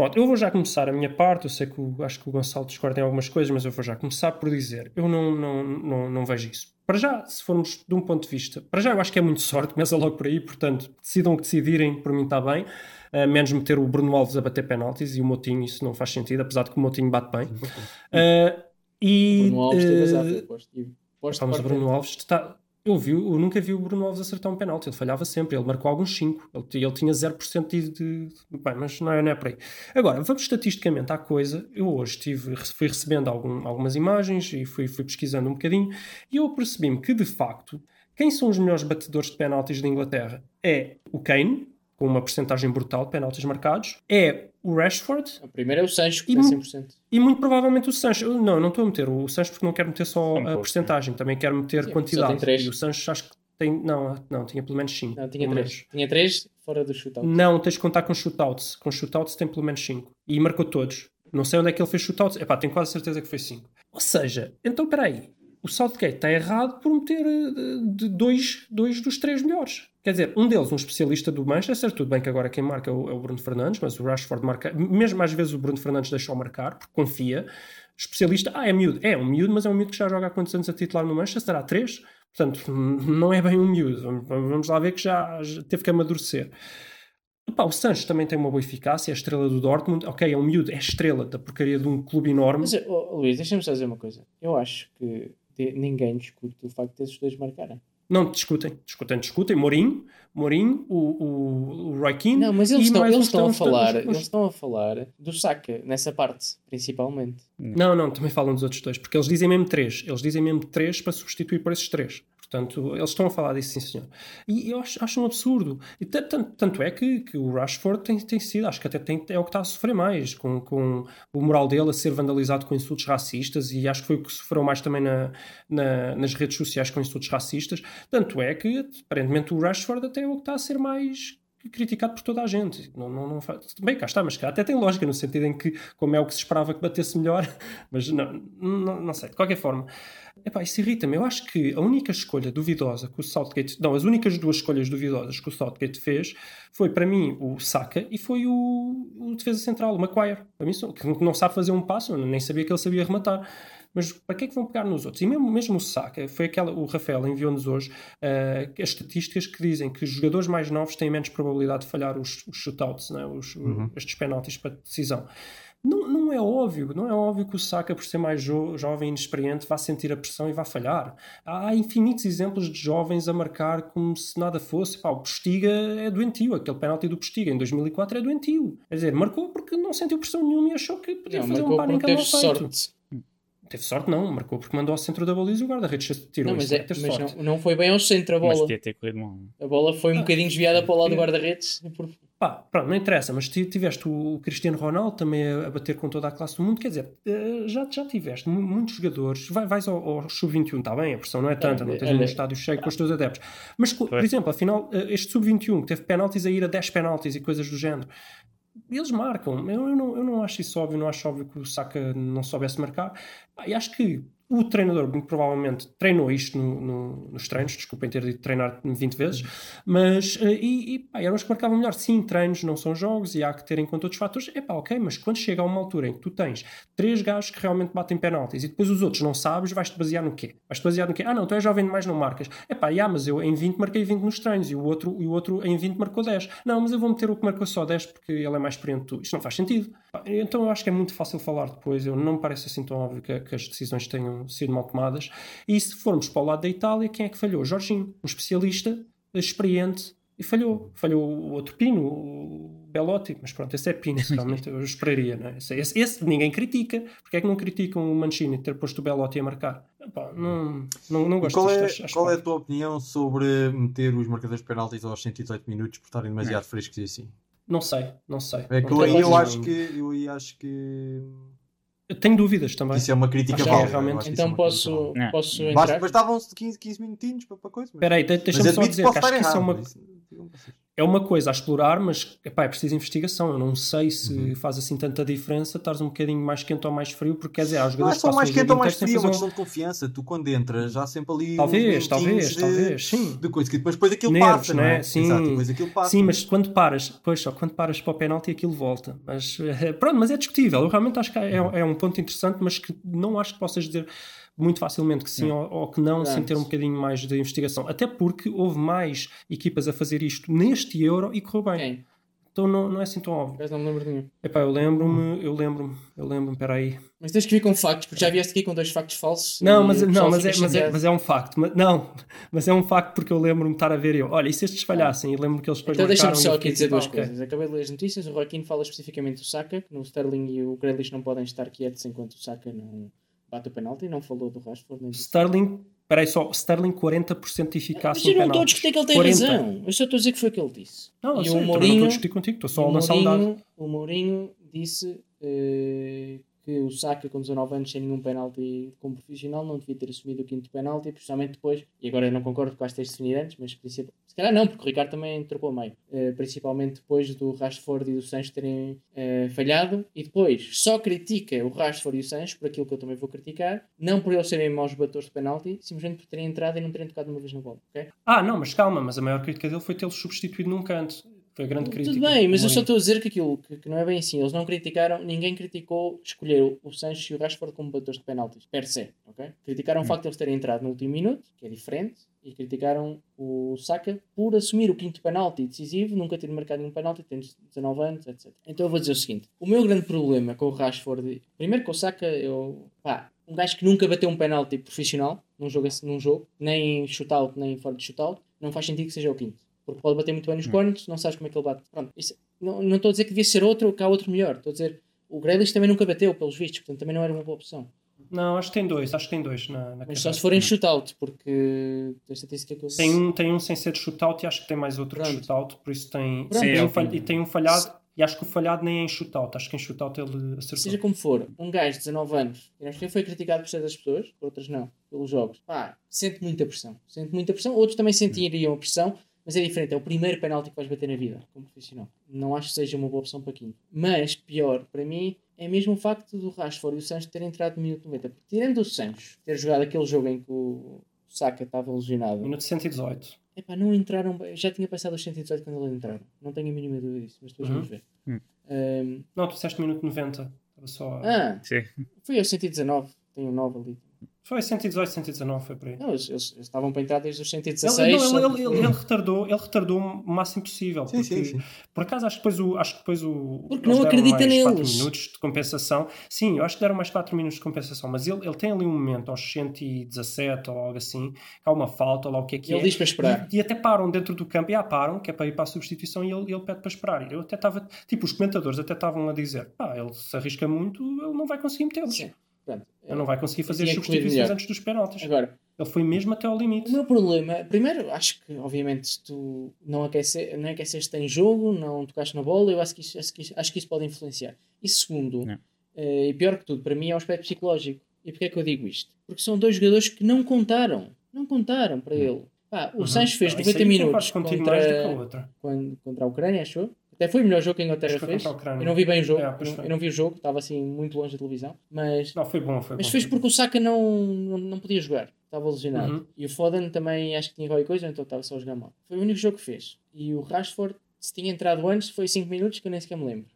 Pronto, eu vou já começar a minha parte. Eu sei que o, acho que o Gonçalo discorda em algumas coisas, mas eu vou já começar por dizer: eu não, não, não, não vejo isso. Para já, se formos de um ponto de vista, para já eu acho que é muito sorte, começa logo por aí, portanto, decidam o que decidirem, por mim está bem. Uh, menos meter o Bruno Alves a bater penaltis e o Motinho, isso não faz sentido, apesar de que o Motinho bate bem. Uh, e Bruno Alves teve uh, azar, foi posto. E posto Vamos a parte Bruno. Alves. Está... Eu vi, eu nunca vi o Bruno Alves acertar um penalti, ele falhava sempre, ele marcou alguns 5, ele, ele tinha 0% de, de. Bem, mas não é, não é por aí. Agora, vamos estatisticamente à coisa. Eu hoje tive, fui recebendo algum, algumas imagens e fui, fui pesquisando um bocadinho e eu percebi-me que, de facto, quem são os melhores batedores de penaltis da Inglaterra? É o Kane, com uma porcentagem brutal de penaltis marcados, é o Rashford O primeiro é o Sancho, que E tem mu- 100%. e muito provavelmente o Sancho. Eu- Não, não estou a meter o Sancho porque não quero meter só Um a pouco, porcentagem, também quero meter Sim, quantidade. tem três. E o Sancho acho que tem. Não, não, tinha pelo menos 5. Não, tinha 3. Tinha 3 fora do shootout. Não, tens de contar com shootouts. Com shootouts tem pelo menos 5. E marcou todos. Não sei onde é que ele fez shootouts. Epá, tenho quase certeza que foi 5. Ou seja, então espera aí. O Southgate está errado por meter eh, dois, dois dos três melhores. Quer dizer, um deles, um especialista do Manchester, tudo bem que agora quem marca é o, é o Bruno Fernandes, mas o Rashford marca, mesmo às vezes o Bruno Fernandes deixou marcar, porque confia. Especialista, ah, é miúdo. É um miúdo, mas é um miúdo que já joga há quantos anos a titular no Manchester? Há três? Portanto, não é bem um miúdo. Vamos- lá ver que já, já teve que amadurecer. Epá, o Sancho também tem uma boa eficácia, é a estrela do Dortmund. Ok, é um miúdo, é estrela da porcaria de um clube enorme. Mas, oh, Luís, deixa-me só dizer uma coisa. Eu acho que ninguém discute o facto desses dois marcarem. Não discutem, discutem, discutem. Mourinho, Mourinho, o, o, o Roy Keane. Não, mas eles estão, eles estão a falar, eles estão a falar do Saka nessa parte, principalmente. Não, não, também falam dos outros dois, porque eles dizem mesmo três. Eles dizem mesmo três para substituir por esses três. Portanto, eles estão a falar disso, sim, senhor. E eu acho, acho um absurdo. E ta- tanto, tanto é que, que o Rashford tem, tem sido, acho que até tem, é o que está a sofrer mais, com, com o moral dele a ser vandalizado com insultos racistas, e acho que foi o que sofreu mais também na, na- nas redes sociais com insultos racistas. Tanto é que, aparentemente, o Rashford até é o que está a ser mais criticado por toda a gente. Não, não, não faz... Bem, cá está, mas cá até tem lógica, no sentido em que, como é o que se esperava que batesse melhor, mas não, não, não sei, de qualquer forma. Epá, isso irrita-me. Eu acho que a única escolha duvidosa que o Southgate. Não, as únicas duas escolhas duvidosas que o Southgate fez foi, para mim, o Saka e foi o, o defesa central, o Maguire. Para mim, que não sabe fazer um passo, eu nem sabia que ele sabia rematar. Mas para que é que vão pegar nos outros? E mesmo, mesmo o Saka, foi aquela, o Rafael enviou-nos hoje eh, as estatísticas que dizem que os jogadores mais novos têm menos probabilidade de falhar os, os shootouts, né? os, estes penaltis para decisão. Não, não é óbvio, não é óbvio que o Saka, por ser mais jo- jovem e inexperiente, vá sentir a pressão e vá falhar. Há infinitos exemplos de jovens a marcar como se nada fosse. Pá, o Postiga é doentio, aquele penalti do Postiga em 2004 é doentio. Quer dizer, marcou porque não sentiu pressão nenhuma e achou que podia Não, fazer um mal teve feito. sorte. Teve sorte não, marcou porque mandou ao centro da baliza e o guarda-redes tirou Não, mas, isso, é, é mas não, não foi bem ao centro a Mas bola. podia ter corrido mal. A bola foi um bocadinho desviada para o lado do guarda-redes. por- Pá, pronto, não interessa, mas ti- tiveste o Cristiano Ronaldo também a, bater com toda a classe do mundo, quer dizer, eh, já, já tiveste mu- muitos jogadores, vai, vais ao, ao Sub-21, está bem, a pressão não é tanta, não tens olha- um estádio cheio com os teus adeptos, mas, por exemplo, afinal, eh, este Sub-21 que teve penaltis a ir a 10 penaltis e coisas do género, eles marcam, eu, eu não, eu não acho isso óbvio, não acho óbvio que o Saka não soubesse marcar, e acho que o treinador, muito provavelmente, treinou isto no- no- nos treinos, desculpem ter dito treinar 20 vezes, mas, eh, e, e pá, eram os que marcavam melhor. Sim, treinos não são jogos e há que ter em conta outros fatores. É pá, ok, mas quando chega a uma altura em que tu tens três gajos que realmente batem penaltis e depois os outros não sabes, vais-te basear no quê? Vais-te basear no quê? Ah, não, tu és jovem demais, não marcas. É pá, já, mas eu em 20 marquei 20 nos treinos e o outro, e o outro em 20 marcou 10. Não, mas eu vou meter o que marcou só 10 porque ele é mais experiente tu. Isto não faz sentido. Pá, Então eu acho que é muito fácil falar depois. Eu não me parece assim tão óbvio que, que as decisões tenham sido mal tomadas. E se formos para o lado da Itália, quem é que falhou? Jorginho, um especialista, experiente, e falhou. Falhou o outro Pino, o Belotti, mas pronto, esse é Pino, realmente eu esperaria, não é? Esse, esse- esse ninguém critica. Porque é que não criticam o Mancini ter posto o Belotti a marcar? Epá, não, não, não E gosto qual disto, é, acho- acho qual é a tua opinião sobre meter os marcadores de penaltis aos 118 minutos por estarem demasiado frescos e assim? Não sei, não sei. É que Não eu, aí eu acho que eu aí acho que Eu Tenho dúvidas também. isso é uma crítica é válida. realmente- é Então crítica posso, posso Basta- entrar? Bastavam-se 15, 15 minutinhos para, para coisa. mas- Espera aí, de- mas deixa-me só dizer que acho que isso é uma, é uma coisa a explorar, mas epá, é preciso investigação. Eu não sei se Uhum. faz assim tanta diferença estares um bocadinho mais quente ou mais frio, porque quer dizer, é jogadores que só mais quente ou mais frio, é uma um- questão de confiança. Tu quando entras, já sempre ali. Talvez, talvez, de, talvez, sim. De coisa que depois, depois aquilo Nervos, passa, não é? né? Sim. Exato, depois aquilo passa. Sim, mas quando paras, pois só, quando paras para o penalti aquilo volta. Mas pronto, mas é discutível. Eu realmente acho que é, é um ponto interessante, mas que não acho que possas dizer muito facilmente que sim ou, ou que não, sem ter um bocadinho mais de investigação. Até porque houve mais equipas a fazer isto neste Euro e correu bem. Quem? Então não, não é assim tão óbvio. Acaso não me lembro de nenhum. Epá, eu lembro-me, eu lembro-me, eu lembro-me, peraí. Mas tens que vir com factos, porque já vieste aqui com dois factos falsos. Não, mas, não mas, é, mas, é, chateado. mas é um facto. Mas, não, mas é um facto porque eu lembro-me de estar a ver eu. Olha, e se estes falhassem? E lembro-me que eles depois Então deixa-me só aqui dizer duas ah, coisas. Acabei de ler as notícias. O Joaquim fala especificamente do Saka, que no Sterling e o Grealish não podem estar quietos enquanto o Saka não bate o penalti. Não falou do Rashford nem Sterling, peraí só, Sterling 40% de eficácia Mas eu não estou a discutir que ele tem 40. razão. Eu só estou a dizer que foi o que ele disse. Não, eu e sei, o também não estou Mourinho, a discutir contigo, estou só e a lançar um dado. Mourinho, o Mourinho disse eh, que o Saka com 19 anos sem nenhum penalti como profissional não devia ter assumido o quinto penalti, principalmente depois, e agora eu não concordo com as teres definido antes, mas princip- se calhar não, porque o Ricardo também trocou a meio, Eh, principalmente depois do Rashford e do Sancho terem eh, falhado, e depois só critica o Rashford e o Sancho por aquilo que eu também vou criticar, não por eles serem maus batores de penalti, simplesmente por terem entrado e não terem tocado uma vez na bola, ok? Ah, não, mas calma, mas a maior crítica dele foi tê-los substituído num canto. Foi a grande crítica. Tudo bem, mas eu só estou a dizer que aquilo que, que não é bem assim. Eles não criticaram, ninguém criticou escolher o, Sancho e o Rashford como batedores de penaltis, per se, ok? Criticaram o facto de eles terem entrado no último minuto, que é diferente, e criticaram o Saka por assumir o quinto penalti decisivo, nunca ter marcado nenhum penalti, tem 19 anos, etc. Então eu vou dizer o seguinte: o meu grande problema com o Rashford, primeiro com o Saka, eu, pá, um gajo que nunca bateu um penalti profissional num jogo, num jogo nem em shootout, nem fora de shootout, não faz sentido que seja o quinto. Porque pode bater muito bem nos cornos, não sabes como é que ele bate. Pronto, isso- não, não estou a dizer que devia ser outro ou que há outro melhor. Estou a dizer, o Grealish também nunca bateu, pelos vistos, portanto também não era uma boa opção. Não, acho que tem dois, acho que tem dois na, na Mas só se forem shootout, porque a estatística que eu Tem um, tem um sem ser de shootout e acho que tem mais outro de Pronto. shootout, por isso tem, Pronto. tem Sim, um é o falha- e tem um falhado e acho que o falhado nem é em shootout, acho que em shootout ele acertou. Seja como for, um gajo de 19 anos, e nós foi criticado por certas pessoas, por outras não, pelos jogos, pá, sente muita pressão. Sente muita pressão, outros também sentiriam a pressão, mas é diferente, é o primeiro penalti que vais bater na vida, como profissional. Não acho que seja uma boa opção para quinto. Mas, pior, para mim, é mesmo o facto do Rashford e o Sancho terem entrado no minuto 90. Porque, tirando o Sancho ter jogado aquele jogo em que o Saka estava lesionado, Minuto 118. Epá, não entraram bem. Já tinha passado os 118 quando eles entraram. Não tenho a mínima dúvida disso, mas depois Uhum. vamos ver. Hum. Ahm, Não, tu disseste minuto 90. Estava só. ah, Sim. foi aos 119. Tem um 9 ali. Foi 118, 119, foi por aí. Não, eles, eles- eles estavam para entrar desde os Ele, 116. ele, só ele, ele- ele retardou, ele retardou o máximo possível. Sim, porque, sim, sim. Por acaso, acho que depois o. Acho que depois o Porque não acredita mais 4 neles. minutos de compensação. Sim, eu acho que deram mais 4 minutos de compensação, mas ele, ele tem ali um momento aos 117 ou algo assim, que há uma falta ou lá o que é que Ele é. diz para esperar. E, e até param dentro do campo e ah, param, que é para ir para a substituição e ele, ele pede para esperar. Eu até estava. Tipo, os comentadores até estavam a dizer: pá, ele se arrisca muito, ele não vai conseguir metê-los. Sim, pronto. Ele não vai conseguir fazer as substituições antes dos penaltis. Agora, Ele foi mesmo até ao limite. o meu problema, primeiro, acho que obviamente se tu não, aquece, não aqueceste em jogo, não tocaste na bola, eu acho que isso, acho que isso, acho que isso pode influenciar. E segundo, Não. eh, e pior que tudo, para mim é um aspecto psicológico. E porquê é que eu digo isto? Porque são dois jogadores que não contaram. Não contaram para ele. Pá, o Uhum. Sancho fez Não, isso 90 aí minutos a contra, quando- contra a Ucrânia, achou? Até foi o melhor jogo que a Inglaterra fez. Eu não vi bem o jogo, É, eu, não, eu não vi o jogo, estava assim muito longe da televisão. Mas, Não, foi bom, foi mas bom. fez foi porque o Saka não, não, não podia jogar, estava lesionado. Uhum. E o Foden também acho que tinha qualquer coisa, então estava só a jogar mal. Foi o único jogo que fez. E o Rashford, se tinha entrado antes, foi 5 minutos que eu nem sequer me lembro.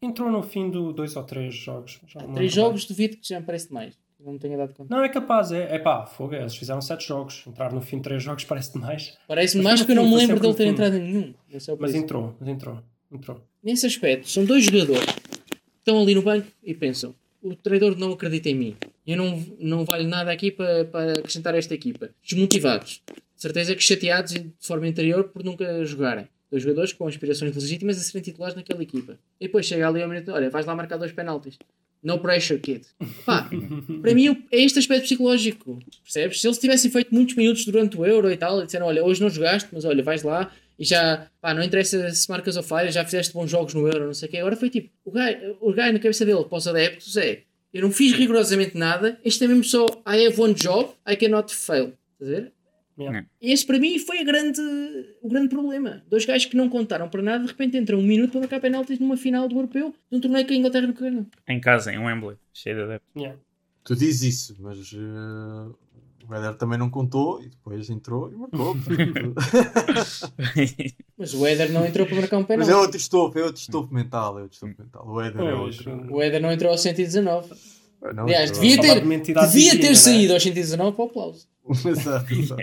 Entrou no fim do dois ou três jogos. já não me Três lembro jogos, duvido que já me parece demais. Eu Não me tenha dado conta. Não, é capaz, é, é pá, fogo, eles fizeram sete jogos. Entrar no fim de três jogos parece demais. Parece-me mais porque eu não me lembro dele ter entrado em nenhum. É Mas entrou, mas entrou, entrou. Nesse aspecto, são dois jogadores que estão ali no banco e pensam: o treinador não acredita em mim, eu não, não valho nada aqui para, para acrescentar a esta equipa. Desmotivados, de certeza que chateados de forma interior por nunca jogarem. Dois jogadores com aspirações legítimas a serem titulares naquela equipa. E depois chega ali ao minuto: olha, vais lá marcar dois penaltis. No pressure, kid. Pá, para mim é este aspecto psicológico. Percebes? Se eles tivessem feito muitos minutos durante o Euro e tal, e disseram: olha, hoje não jogaste, mas olha, vais lá e já, pá, não interessa se marcas ou falhas, já fizeste bons jogos no Euro, não sei o quê. Agora foi tipo: o gajo, o gajo na cabeça dele, para os adeptos, é: eu não fiz rigorosamente nada, este é mesmo só I have one job, I cannot fail. Estás a ver? Yeah. Esse para mim foi a grande, o grande problema. Dois gajos que não contaram para nada, de repente entram um minuto para marcar penaltis numa final do europeu, de um torneio que a Inglaterra não ganhou. Em casa, em Wembley, cheio de adeptos. Yeah. Tu dizes isso, mas eh, o Éder também não contou e depois entrou e marcou. Mas o Éder não entrou para marcar um mas penalti. é outro estofo, é outro estofo mental, é outro estofo mental. O Éder é outro. O Éder não entrou aos 119. Não, Aliás, devia ter, de uma devia ter não é? saído aos 119 para o aplauso. exato, exato.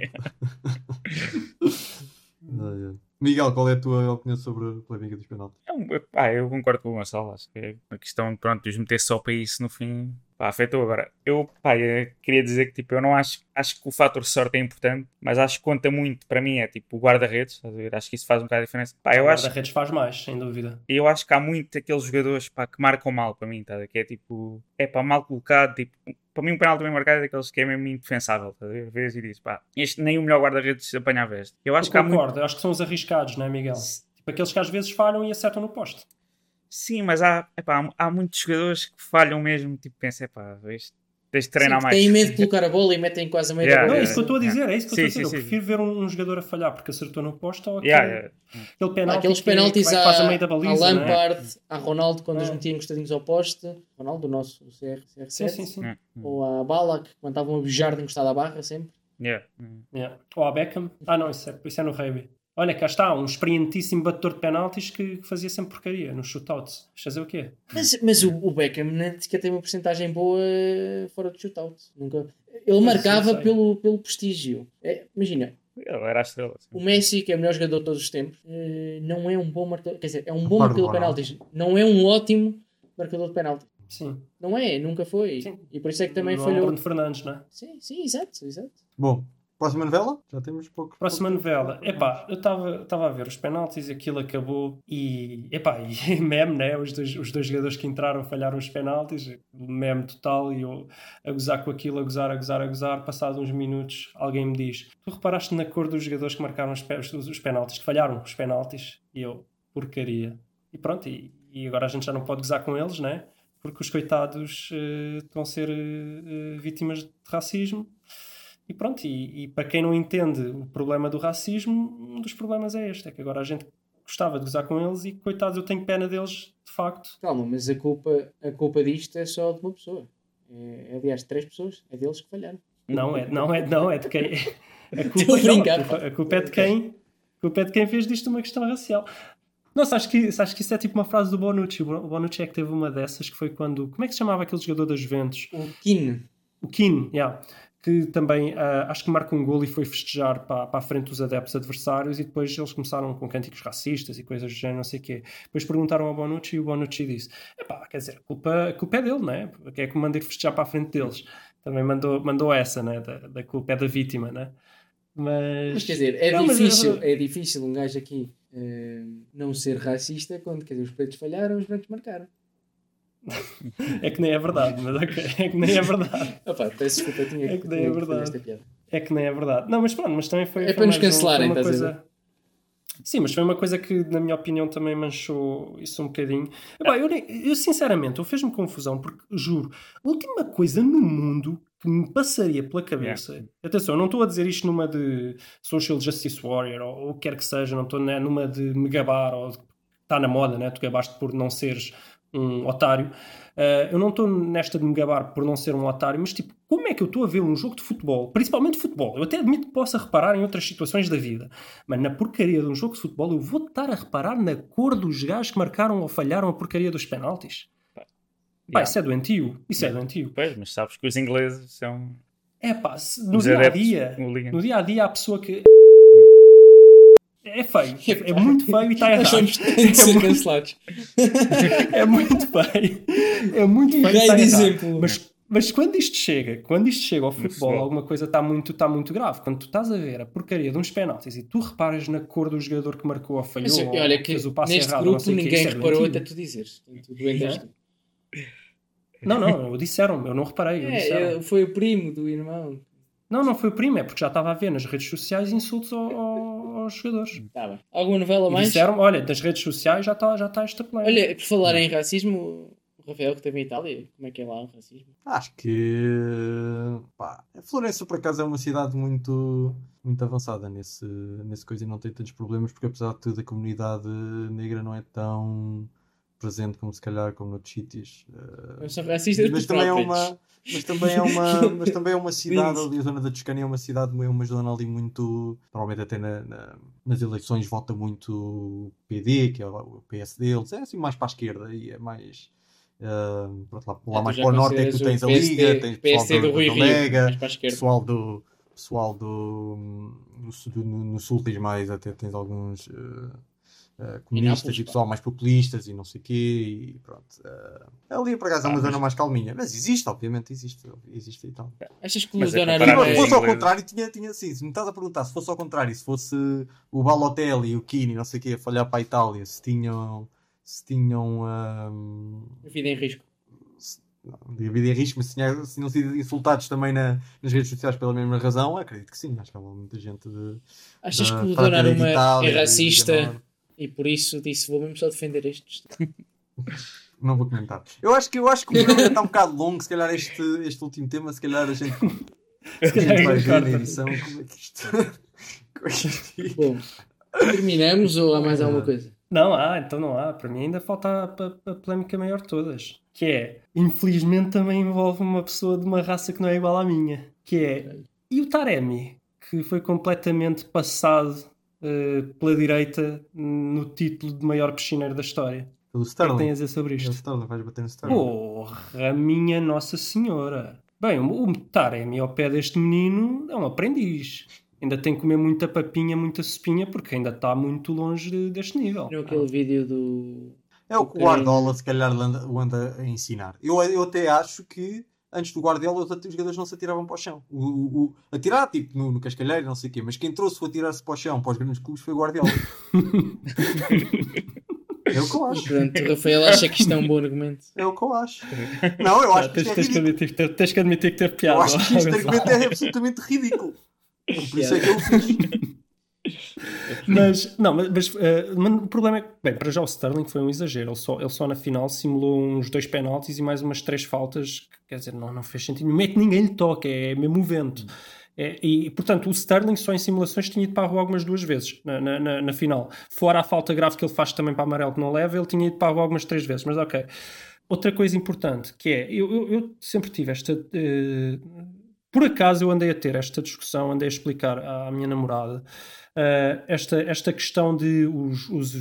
Miguel, qual é a tua opinião sobre a polémica dos penaltis? É um- pá, eu concordo com o Gonçalo. Acho que é a questão pronto, de os meter só para isso no fim. Pá, afetou agora. Eu, pá, eu queria dizer que tipo, eu não acho. Acho que o fator sorte é importante, mas acho que conta muito para mim é tipo o guarda-redes. Acho que isso faz um bocado de diferença. Pá, eu O guarda-redes faz mais, sem dúvida. eu acho que há muito aqueles jogadores pá, que marcam mal para mim, tá? que é tipo, é pá, mal colocado. Tipo, para mim, um penal também marcado é daqueles que é mesmo indefensável. Tá? ver? Vês e dizes, pá, este nem o melhor guarda-redes apanhava este. Eu acho Eu que há muito. concordo, eu acho que são os arriscados, não é, Miguel? Tipo aqueles que às vezes falham e acertam no poste. Sim, mas há, epá, há, muitos jogadores que falham mesmo. Tipo, pensa, epá, tens de treinar Sim, mais. Têm medo de colocar a bola e metem quase a meio Yeah, da Não, é bola. isso que eu estou a dizer, é isso que eu estou a dizer. sim, Eu sim. prefiro ver um, um jogador a falhar porque acertou no poste ou aquele, Yeah, yeah. aquele penalti Aqueles que, que penaltis vai à, quase a meio da baliza. não é? Lampard, à Ronaldo, quando os É. metiam encostadinhos ao poste. Ronaldo, o nosso CR, CR7. Sim, sim, sim. Hum, hum. Ou à Bala, que quando estavam a bujar de encostado à barra sempre. Yeah. Yeah. Ou a Beckham. Ah, não, isso é, isso é no Rugby. Olha, cá está, um experientíssimo batedor de penaltis que, que fazia sempre porcaria nos shootouts. Fazer o quê? Mas, mas o, o Beckham nem sequer tem uma porcentagem boa fora de shootout. Nunca... Ele marcava sei. pelo, pelo prestígio. É, imagina, Ele era a estrela. sim. o Messi, que é o melhor jogador de todos os tempos, eh, não é um bom marcador. Quer dizer, é um bom marcador de penaltis. Não é um ótimo marcador de penaltis. Sim. Não é, nunca foi. Sim. E por isso é que também não é falhou. Bruno Fernandes, não é? Sim, sim, exato, exato. Bom, próxima novela? Já temos pouco. Próxima pouco- novela. Epá, eu estava a ver os penaltis aquilo acabou e, epá, e meme, né? Os dois, os dois jogadores que entraram falharam os penaltis, meme total e eu a gozar com aquilo, a gozar, a gozar, a gozar. Passados uns minutos, alguém me diz: Tu reparaste na cor dos jogadores que marcaram os, os, os penaltis, que falharam os penaltis? E eu, porcaria. E pronto, e, e agora a gente já não pode gozar com eles, né? Porque os coitados eh, estão a ser eh, vítimas de racismo. E pronto, e, e para quem não entende o problema do racismo, um dos problemas é este: é que agora a gente gostava de gozar com eles e, coitados, eu tenho pena deles, de facto. Calma, mas a culpa, a culpa disto é só de uma pessoa. É, aliás, de três pessoas. É deles que falharam. Não é, não é, não é de quem. A culpa, não, a culpa, é de quem. A culpa é de quem fez disto uma questão racial. Nossa, acho que, acho que isso é tipo uma frase do Bonucci. O Bonucci é que teve uma dessas que foi quando. Como é que se chamava aquele jogador da Juventus? O Kine. O Keane, yeah, que também ah, acho que marcou um gol e foi festejar para, para a frente dos adeptos adversários e depois eles começaram com cânticos racistas e coisas do género, não sei o quê. Depois perguntaram ao Bonucci e o Bonucci disse: Epá, quer dizer, a culpa, a culpa é dele, né? Porque é que manda ir festejar para a frente deles. Também mandou, mandou essa, né? Da, da culpa é da vítima, né? Mas, Mas quer dizer, é Não, mas difícil, eu- é difícil um gajo aqui eh, não ser racista quando quer dizer, os pretos falharam, os brancos marcaram. é que nem é verdade, mas ok, é que nem é verdade. Opa, peço desculpa, tinha É que, que nem é verdade. É que nem é verdade. Não, mas pronto, mas também foi. É foi para nos um- cancelarem, estás a coisa... Sim, mas foi uma coisa que, na minha opinião, também manchou isso um bocadinho. Epá, eu, eu, sinceramente, eu fez-me confusão, porque, juro, a última coisa no mundo que me passaria pela cabeça. Atenção, eu não estou a dizer isto numa de Social Justice Warrior ou, ou o que quer que seja, não estou né, numa de me gabar ou está na moda, né? Tu gabaste por não seres um otário. Uh, eu não estou nesta de me gabar por não ser um otário, mas tipo, como é que eu estou a ver um jogo de futebol, principalmente futebol? Eu até admito que possa reparar em outras situações da vida, mas na porcaria de um jogo de futebol eu vou estar a reparar na cor dos gajos que marcaram ou falharam a porcaria dos penaltis. Pá, Yeah. isso é doentio. Isso é doentio. Pois, mas sabes que os ingleses são. É pá, no os dia a dia, no dia a dia a pessoa que. É feio, é muito feio e está errado. somos têm de ser cancelados. É muito feio. É muito feio. De errado. exemplo. Mas, mas quando isto chega, quando isto chega ao futebol, alguma coisa está muito, está muito grave. Quando tu estás a ver a porcaria de uns penaltis e tu reparas na cor do jogador que marcou ou falhou, Mas ou olha que fez o passe neste errado, não grupo ninguém isso é reparou até tu dizeres. Tu. Não, não, disseram-me, eu não reparei. eu disseram. É, é, foi o primo do irmão. Não, não foi o primo, é porque já estava a ver nas redes sociais insultos ao- ao- aos jogadores. Tá bem. Alguma novela E mais? disseram, olha, das redes sociais já está já está esta polémica. Olha, por falar em racismo, o Rafael que teve em Itália, como é que é lá o racismo? Acho que pá, a Florença por acaso é uma cidade muito, muito avançada nesse, nesse coisa e não tem tantos problemas porque apesar de tudo a comunidade negra não é tão presente como se calhar como noutros sítios. Eh, Eu sou racista mas também é uma mas também é uma mas também é uma cidade ali a zona da Toscana é uma cidade é uma zona ali muito normalmente até na- na- nas eleições vota muito o PD que é o PS deles é assim mais para a esquerda e é mais pronto, lá, lá Ah, mais para o norte é que tu tens a o PSD Liga tens pessoal PSD do do, Rui do Rio, Mega pessoal do pessoal do, no, no, no sul tens mais, até tens alguns eh, eh, comunistas e pessoal mais populistas e não sei o quê, e pronto. eh, ali por acaso é uma Ah, zona mas- mais calminha, mas existe, obviamente existe, existe e tal. Achas que Mas é comparar era Se fosse ao contrário, tinha, tinha assim, se me estás a perguntar, se fosse ao contrário, se fosse o Balotelli e o Kini, não sei o quê, a falhar para a Itália, se tinham, se tinham, ahm, vida em risco? não vida em risco, mas se, tinha, se tinham sido insultados também na- nas redes sociais pela mesma razão, acredito que sim, acho que há muita gente de... Achas da que o de Donnarumma é de racista e por isso disse vou mesmo só defender estes? Não vou comentar. Eu acho que, eu acho que o programa está um bocado longo, se calhar este, este último tema, se calhar a gente, a gente vai ver na edição como é que isto... é. Bom, terminamos ou há mais alguma coisa? Não há, então não há. Para mim ainda falta a, a- a polémica maior de todas. Que é, infelizmente também envolve uma pessoa de uma raça que não é igual à minha. Que é, e o Taremi? Que foi completamente passado eh, pela direita no título de maior piscineiro da história. Pelo O que é que tem a Sterling. dizer sobre O isto? Sterling, vais bater no Sterling. Porra, minha Nossa Senhora. Bem, o o Taremi ao pé deste menino é um aprendiz. Ainda tem que comer muita papinha, muita sopinha, porque ainda está muito longe de- deste nível. Viram aquele vídeo do. É o que o Guardiola se calhar o anda a ensinar. Eu, eu até acho que antes do Guardiola os outros jogadores não se atiravam para o chão. O, o, o- atirar tipo no, no cascalheiro, não sei o quê, mas quem trouxe o atirar-se para o chão para os grandes clubes foi o Guardiola. é o que eu acho. Pronto, o Rafael acha que isto é um bom argumento. É o que eu acho. Não, eu acho que tens, isto é ridículo. admitir que teve, tens que admitir que teve piada. Eu acho que este argumento é absolutamente ridículo. Por isso é que eu o fiz. Mas, não, mas, mas, eh, mas o problema é que, bem, para já o Sterling foi um exagero. Ele só, ele só na final simulou uns dois penaltis e mais umas três faltas. que, Quer dizer, não, não fez sentido nenhum. É que ninguém lhe toca, é mesmo o vento. É, e, portanto, o Sterling só em simulações tinha ido para a rua algumas duas vezes na, na, na- na final. Fora a falta grave que ele faz também para amarelo que não leva, ele tinha ido para a rua algumas três vezes. Mas ok. Outra coisa importante que é, eu, eu, eu sempre tive esta. eh, por acaso eu andei a ter esta discussão, andei a explicar à minha namorada eh, esta, esta questão de os, os-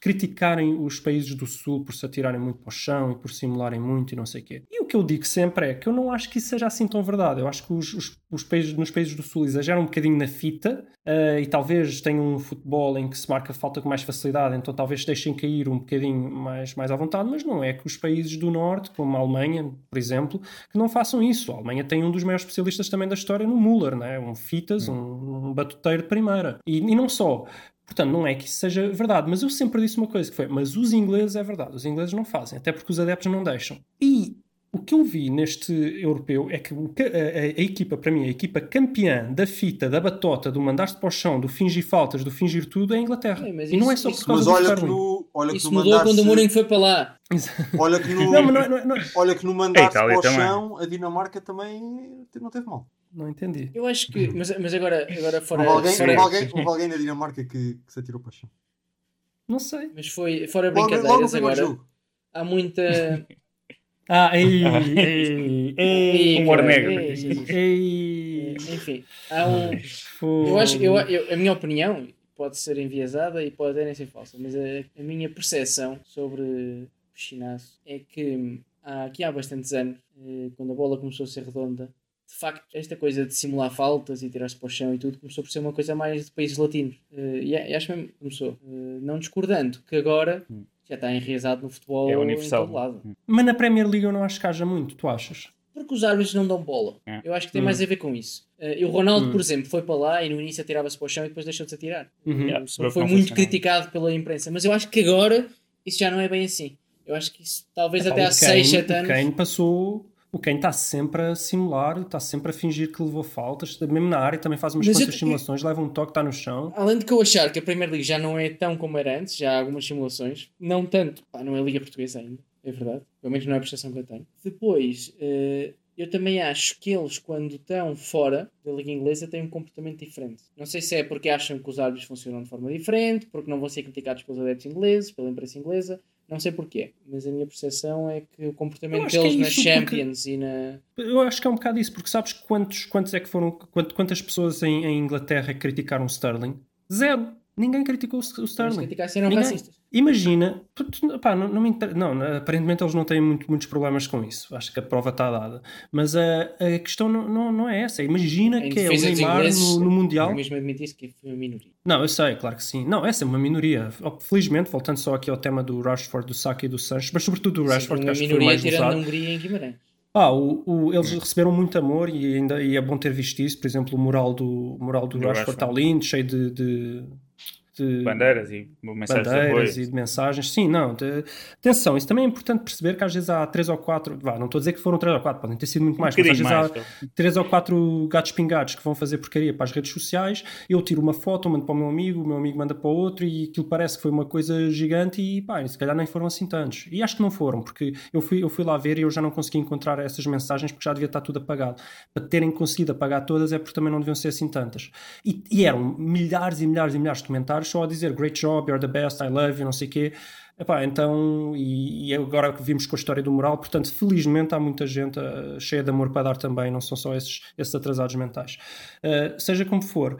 criticarem os países do Sul por se atirarem muito para o chão e por simularem muito e não sei o quê. E o que eu digo sempre é que eu não acho que isso seja assim tão verdade. Eu acho que os, os, os países, nos países do Sul exageram um bocadinho na fita eh, e talvez tenham um futebol em que se marca falta com mais facilidade, então talvez deixem cair um bocadinho mais, mais à vontade, mas não é que os países do Norte, como a Alemanha, por exemplo, que não façam isso. A Alemanha tem um dos maiores especialistas também da história no Müller, né? um fitas, um, um batuteiro de primeira. E, e não só. Portanto, não é que isso seja verdade, mas eu sempre disse uma coisa que foi, mas os ingleses é verdade, os ingleses não fazem, até porque os adeptos não deixam. E o que eu vi neste europeu é que a, a- a equipa, para mim, a equipa campeã da fita, da batota, do mandar-te para o chão, do fingir faltas, do fingir tudo é a Inglaterra. Sim, e não é só por causa Mas do olha que no, olha que Isso no mudou quando o Mourinho foi para lá. Olha que no, Não, não, é- não, é- não, é- olha que no Itália para o também. chão, a Dinamarca também não teve mal. Não entendi. Eu acho que. Mas, mas agora, agora fora. Houve alguém, fora- alguém, alguém na Dinamarca que, que se atirou para o chão. Não sei. Mas foi fora Logo, logo brincadeiras primeiro agora. jogo. Há muita. Ah, ei, ei, ei, Humor negro. ei. Enfim, há um. Eu acho, eu, eu- a minha opinião pode ser enviesada e pode até nem ser falsa, mas a, a minha percepção sobre o chinaço é que há, aqui há bastantes anos, eh, quando a bola começou a ser redonda, de facto, esta coisa de simular faltas e tirar-se para o chão e tudo começou por ser uma coisa mais de países latinos. Eh, e, a- e acho mesmo que começou. Eh, não discordando que agora já está enraizado no futebol É em universal. todo lado. Mas na Premier League eu não acho que haja muito, tu achas? Porque os árbitros não dão bola. É. Eu acho que tem Hum. mais a ver com isso. Eh, e o Ronaldo, Hum. por exemplo, foi para lá e no início atirava-se para o chão e depois deixou de se atirar. Uhum. Yeah, foi muito criticado pela imprensa. Mas eu acho que agora isso já não é bem assim. Eu acho que isso talvez Epá, até há o 6, Kane- 7 anos. O Kane passou. O Kane está sempre a simular, está sempre a fingir que levou faltas, mesmo na área também faz umas Mas quantas simulações, leva um toque, está no chão. Além de que eu achar que a Premier League já não é tão como era antes, já há algumas simulações, não tanto, pá, não é Liga Portuguesa ainda, é verdade, pelo menos não é a percepção que eu tenho. Depois, eh, eu também acho que eles, quando estão fora da Liga Inglesa, têm um comportamento diferente. Não sei se é porque acham que os árbitros funcionam de forma diferente, porque não vão ser criticados pelos adeptos ingleses, pela imprensa inglesa, não sei porquê, mas a minha percepção é que o comportamento é deles isso, porque- Champions e na. Eu acho que é um bocado isso, porque sabes quantos, quantos é que foram, quant- quantas pessoas em, em Inglaterra criticaram o Sterling? Zero. Ninguém criticou o, o Mas Sterling. criticassem eram Ninguém- racistas. Imagina, pá, não, não me inter... não, aparentemente eles não têm muito- muitos problemas com isso. Acho que a prova está dada. Mas a, a questão não, não, não é essa. Imagina Em que é o Neymar no, no Mundial. Eu mesmo admitisse que foi uma minoria. Não, eu sei, claro que sim. Não, essa é uma minoria. Felizmente, voltando só aqui ao tema do Rashford, do Saka e do Sanches, mas sobretudo do Rashford, que uma acho que foi minoria mais tirando a usado. Hungria em Guimarães. Ah, o, o- eles receberam muito amor e ainda e é bom ter visto isso. Por exemplo, o mural do, o mural do, Do Rashford está lindo, cheio de, de, de Bandeiras e mensagens de bandeiras apoio. e de mensagens. Sim, não. de- atenção, isso também é importante perceber que às vezes há três ou quatro. Vá, não estou a dizer que foram três ou quatro, podem ter sido muito mais, mas às vezes mais, há três ou quatro gatos pingados que vão fazer porcaria para as redes sociais. Eu tiro uma foto, mando para o meu amigo, o meu amigo manda para o outro e aquilo parece que foi uma coisa gigante e pá, se calhar nem foram assim tantos. E acho que não foram, porque eu fui, eu fui lá ver e eu já não consegui encontrar essas mensagens porque já devia estar tudo apagado. Para terem conseguido apagar todas é porque também não deviam ser assim tantas. E, e eram milhares e milhares e milhares de comentários só a dizer great job, you're the best, I love you, não sei o quê. Epá, então, e, e agora que vimos com a história do moral, portanto, felizmente há muita gente eh, cheia de amor para dar também, não são só esses, esses atrasados mentais. Eh, seja como for,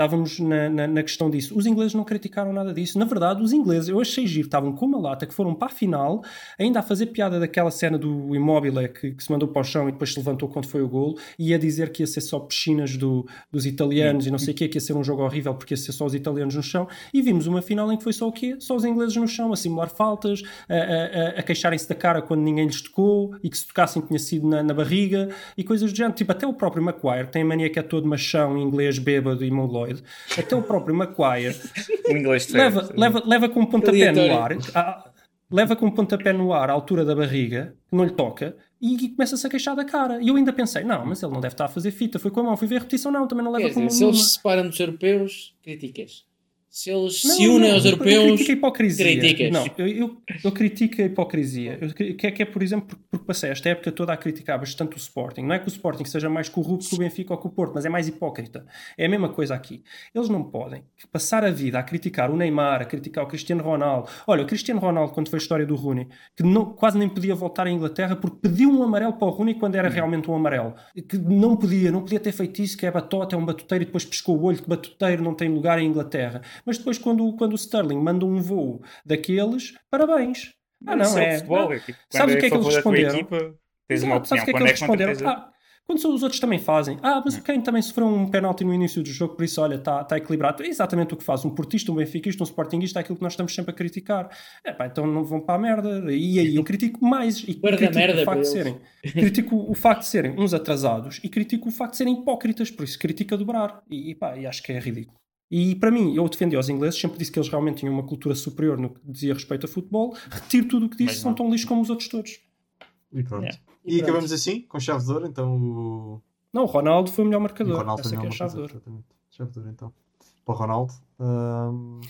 estávamos na, na, na questão disso. Os ingleses não criticaram nada disso. Na verdade, os ingleses, eu achei giro, estavam com uma lata que foram para a final, ainda a fazer piada daquela cena do Immobile que, que se mandou para o chão e depois se levantou quando foi o golo, e a dizer que ia ser só piscinas do, dos italianos e não sei o quê, que ia ser um jogo horrível porque ia ser só os italianos no chão. E vimos uma final em que foi só o quê? Só os ingleses no chão, a simular faltas, a, a- a- queixarem-se da cara quando ninguém lhes tocou e que se tocassem tinha sido na, na barriga e coisas do género. Tipo, até o próprio Maguire, tem a mania que é todo machão, inglês, bêbado e mongoloide, até o próprio Maguire. O inglês de leva, leva, leva com um pontapé no ar, a- leva com um pontapé no ar à altura da barriga, que não lhe toca, e começa-se a queixar da cara. E eu ainda pensei, não, mas ele não deve estar a fazer fita, foi com a mão, fui ver a repetição, não, também não leva Quer com a mão se eles se separam dos europeus, criticas. Se eles Não, se unem não, aos eu europeus, critico a hipocrisia. criticas. Não, eu, eu, eu critico a hipocrisia. Eu, cri- que é que é, por exemplo, porque, porque passei esta época toda a criticar bastante o Sporting. Não é que o Sporting seja mais corrupto que o Benfica ou que o Porto, mas é mais hipócrita. É a mesma coisa aqui. Eles não podem passar a vida a criticar o Neymar, a criticar o Cristiano Ronaldo. Olha, o Cristiano Ronaldo, quando foi a história do Rooney, que não, quase nem podia voltar à Inglaterra porque pediu um amarelo para o Rooney quando era realmente um amarelo. Que não podia, não podia ter feito isso, que é batota, é um batuteiro e depois pescou o olho que batuteiro não tem lugar em Inglaterra. Mas depois, quando, quando o Sterling manda um voo daqueles, parabéns. Ah, não, Isso é. futebol, é tipo, Sabes quando o que é que a eles responderam? equipa, tens uma Exato, sabes o que é que Quando eles é responderam? Ah, quando são os outros também fazem. Ah, mas quem também sofreu um penalti no início do jogo, por isso, olha, está tá equilibrado. É exatamente o que faz um portista, um benfiquista, um sportinguista, é aquilo que nós estamos sempre a criticar. É pá, então não vão para a merda. E aí eu critico mais. E Guarda critico merda o facto de serem. Critico o facto de serem uns atrasados e critico o facto de serem hipócritas, por isso critico a dobrar. E, e pá, e acho que é ridículo. E para mim, eu defendi aos ingleses, sempre disse que eles realmente tinham uma cultura superior no que dizia respeito a futebol. Retiro tudo o que disse, são tão lixos como os outros todos. E pronto. Yeah. E, E pronto. acabamos assim, com chave de ouro, então o, Não, o Ronaldo foi o melhor o marcador. Ronaldo Essa também que é é a uma chave de ouro. exatamente. Chave de ouro, então. Para o Ronaldo. ahm,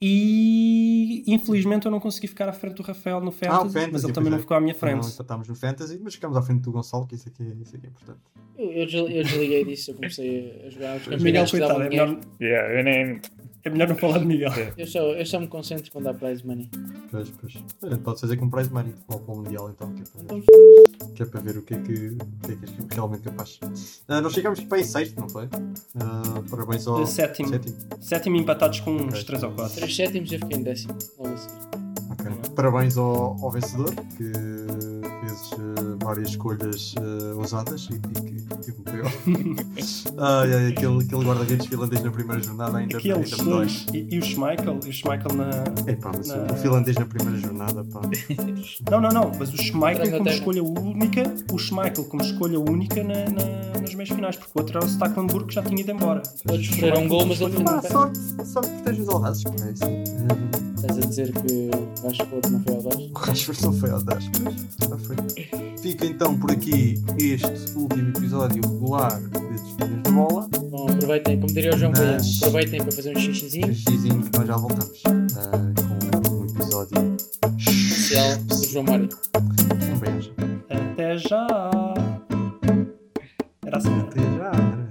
E infelizmente eu não consegui ficar à frente do Rafael no Fantasy, Ah, Fantasy, mas ele também é. não ficou à minha Não, frente. empatámos no Fantasy, mas ficamos à frente do Gonçalo, que isso aqui, é- isso aqui é importante. Eu, eu eu desliguei disso, eu comecei a jogar os Miguel, coitado, é melhor, Yeah, nem... é melhor não falar de Miguel. Eu só, eu só me concentro quando dá prize money. Pois, pois. A gente pode fazer com prize money para o- para o Mundial, então, que é para Então, ver, que é para ver o que é que, o que, é que és realmente capaz. Ah, nós chegamos para em sexto, não foi? Ah, parabéns ao Sétimo. sétimo. Sétimo empatados com uns Ok. 3 ou 4. Três sétimos eu fiquei em décimo. Logo a seguir. Ok. Parabéns ao, ao vencedor, que fez eh, várias escolhas eh, ousadas e, e que cumpriu. ai, ai, aquele, aquele guarda-redes finlandês na primeira jornada ainda, Aqueles ainda me dói. dois. E, e o Schmeichel, e o Schmeichel na. Epá, mas Na- o finlandês na primeira jornada, pá. Não, não, não, mas o Schmeichel como escolha única, o Schmeichel como escolha única na, na- nas meias finais, porque o outro era o Stecklenburg que já tinha ido embora. Todos sofreram um gol, mas ele no pé. sorte, sorte que tens os alrazes, pá, é. Eh, Estás a dizer que o Rashford não foi 10? O Rashford não foi ao 10. Já foi. Fica então por aqui este último episódio regular de Despedidas de Bola. Bom, aproveitem, como diria o João Mas- Brilhante, aproveitem para fazer um xixizinho Xizinho que nós já voltamos ah, com um episódio especial do João Mário. Um beijo. Até já! Era assim. Até já.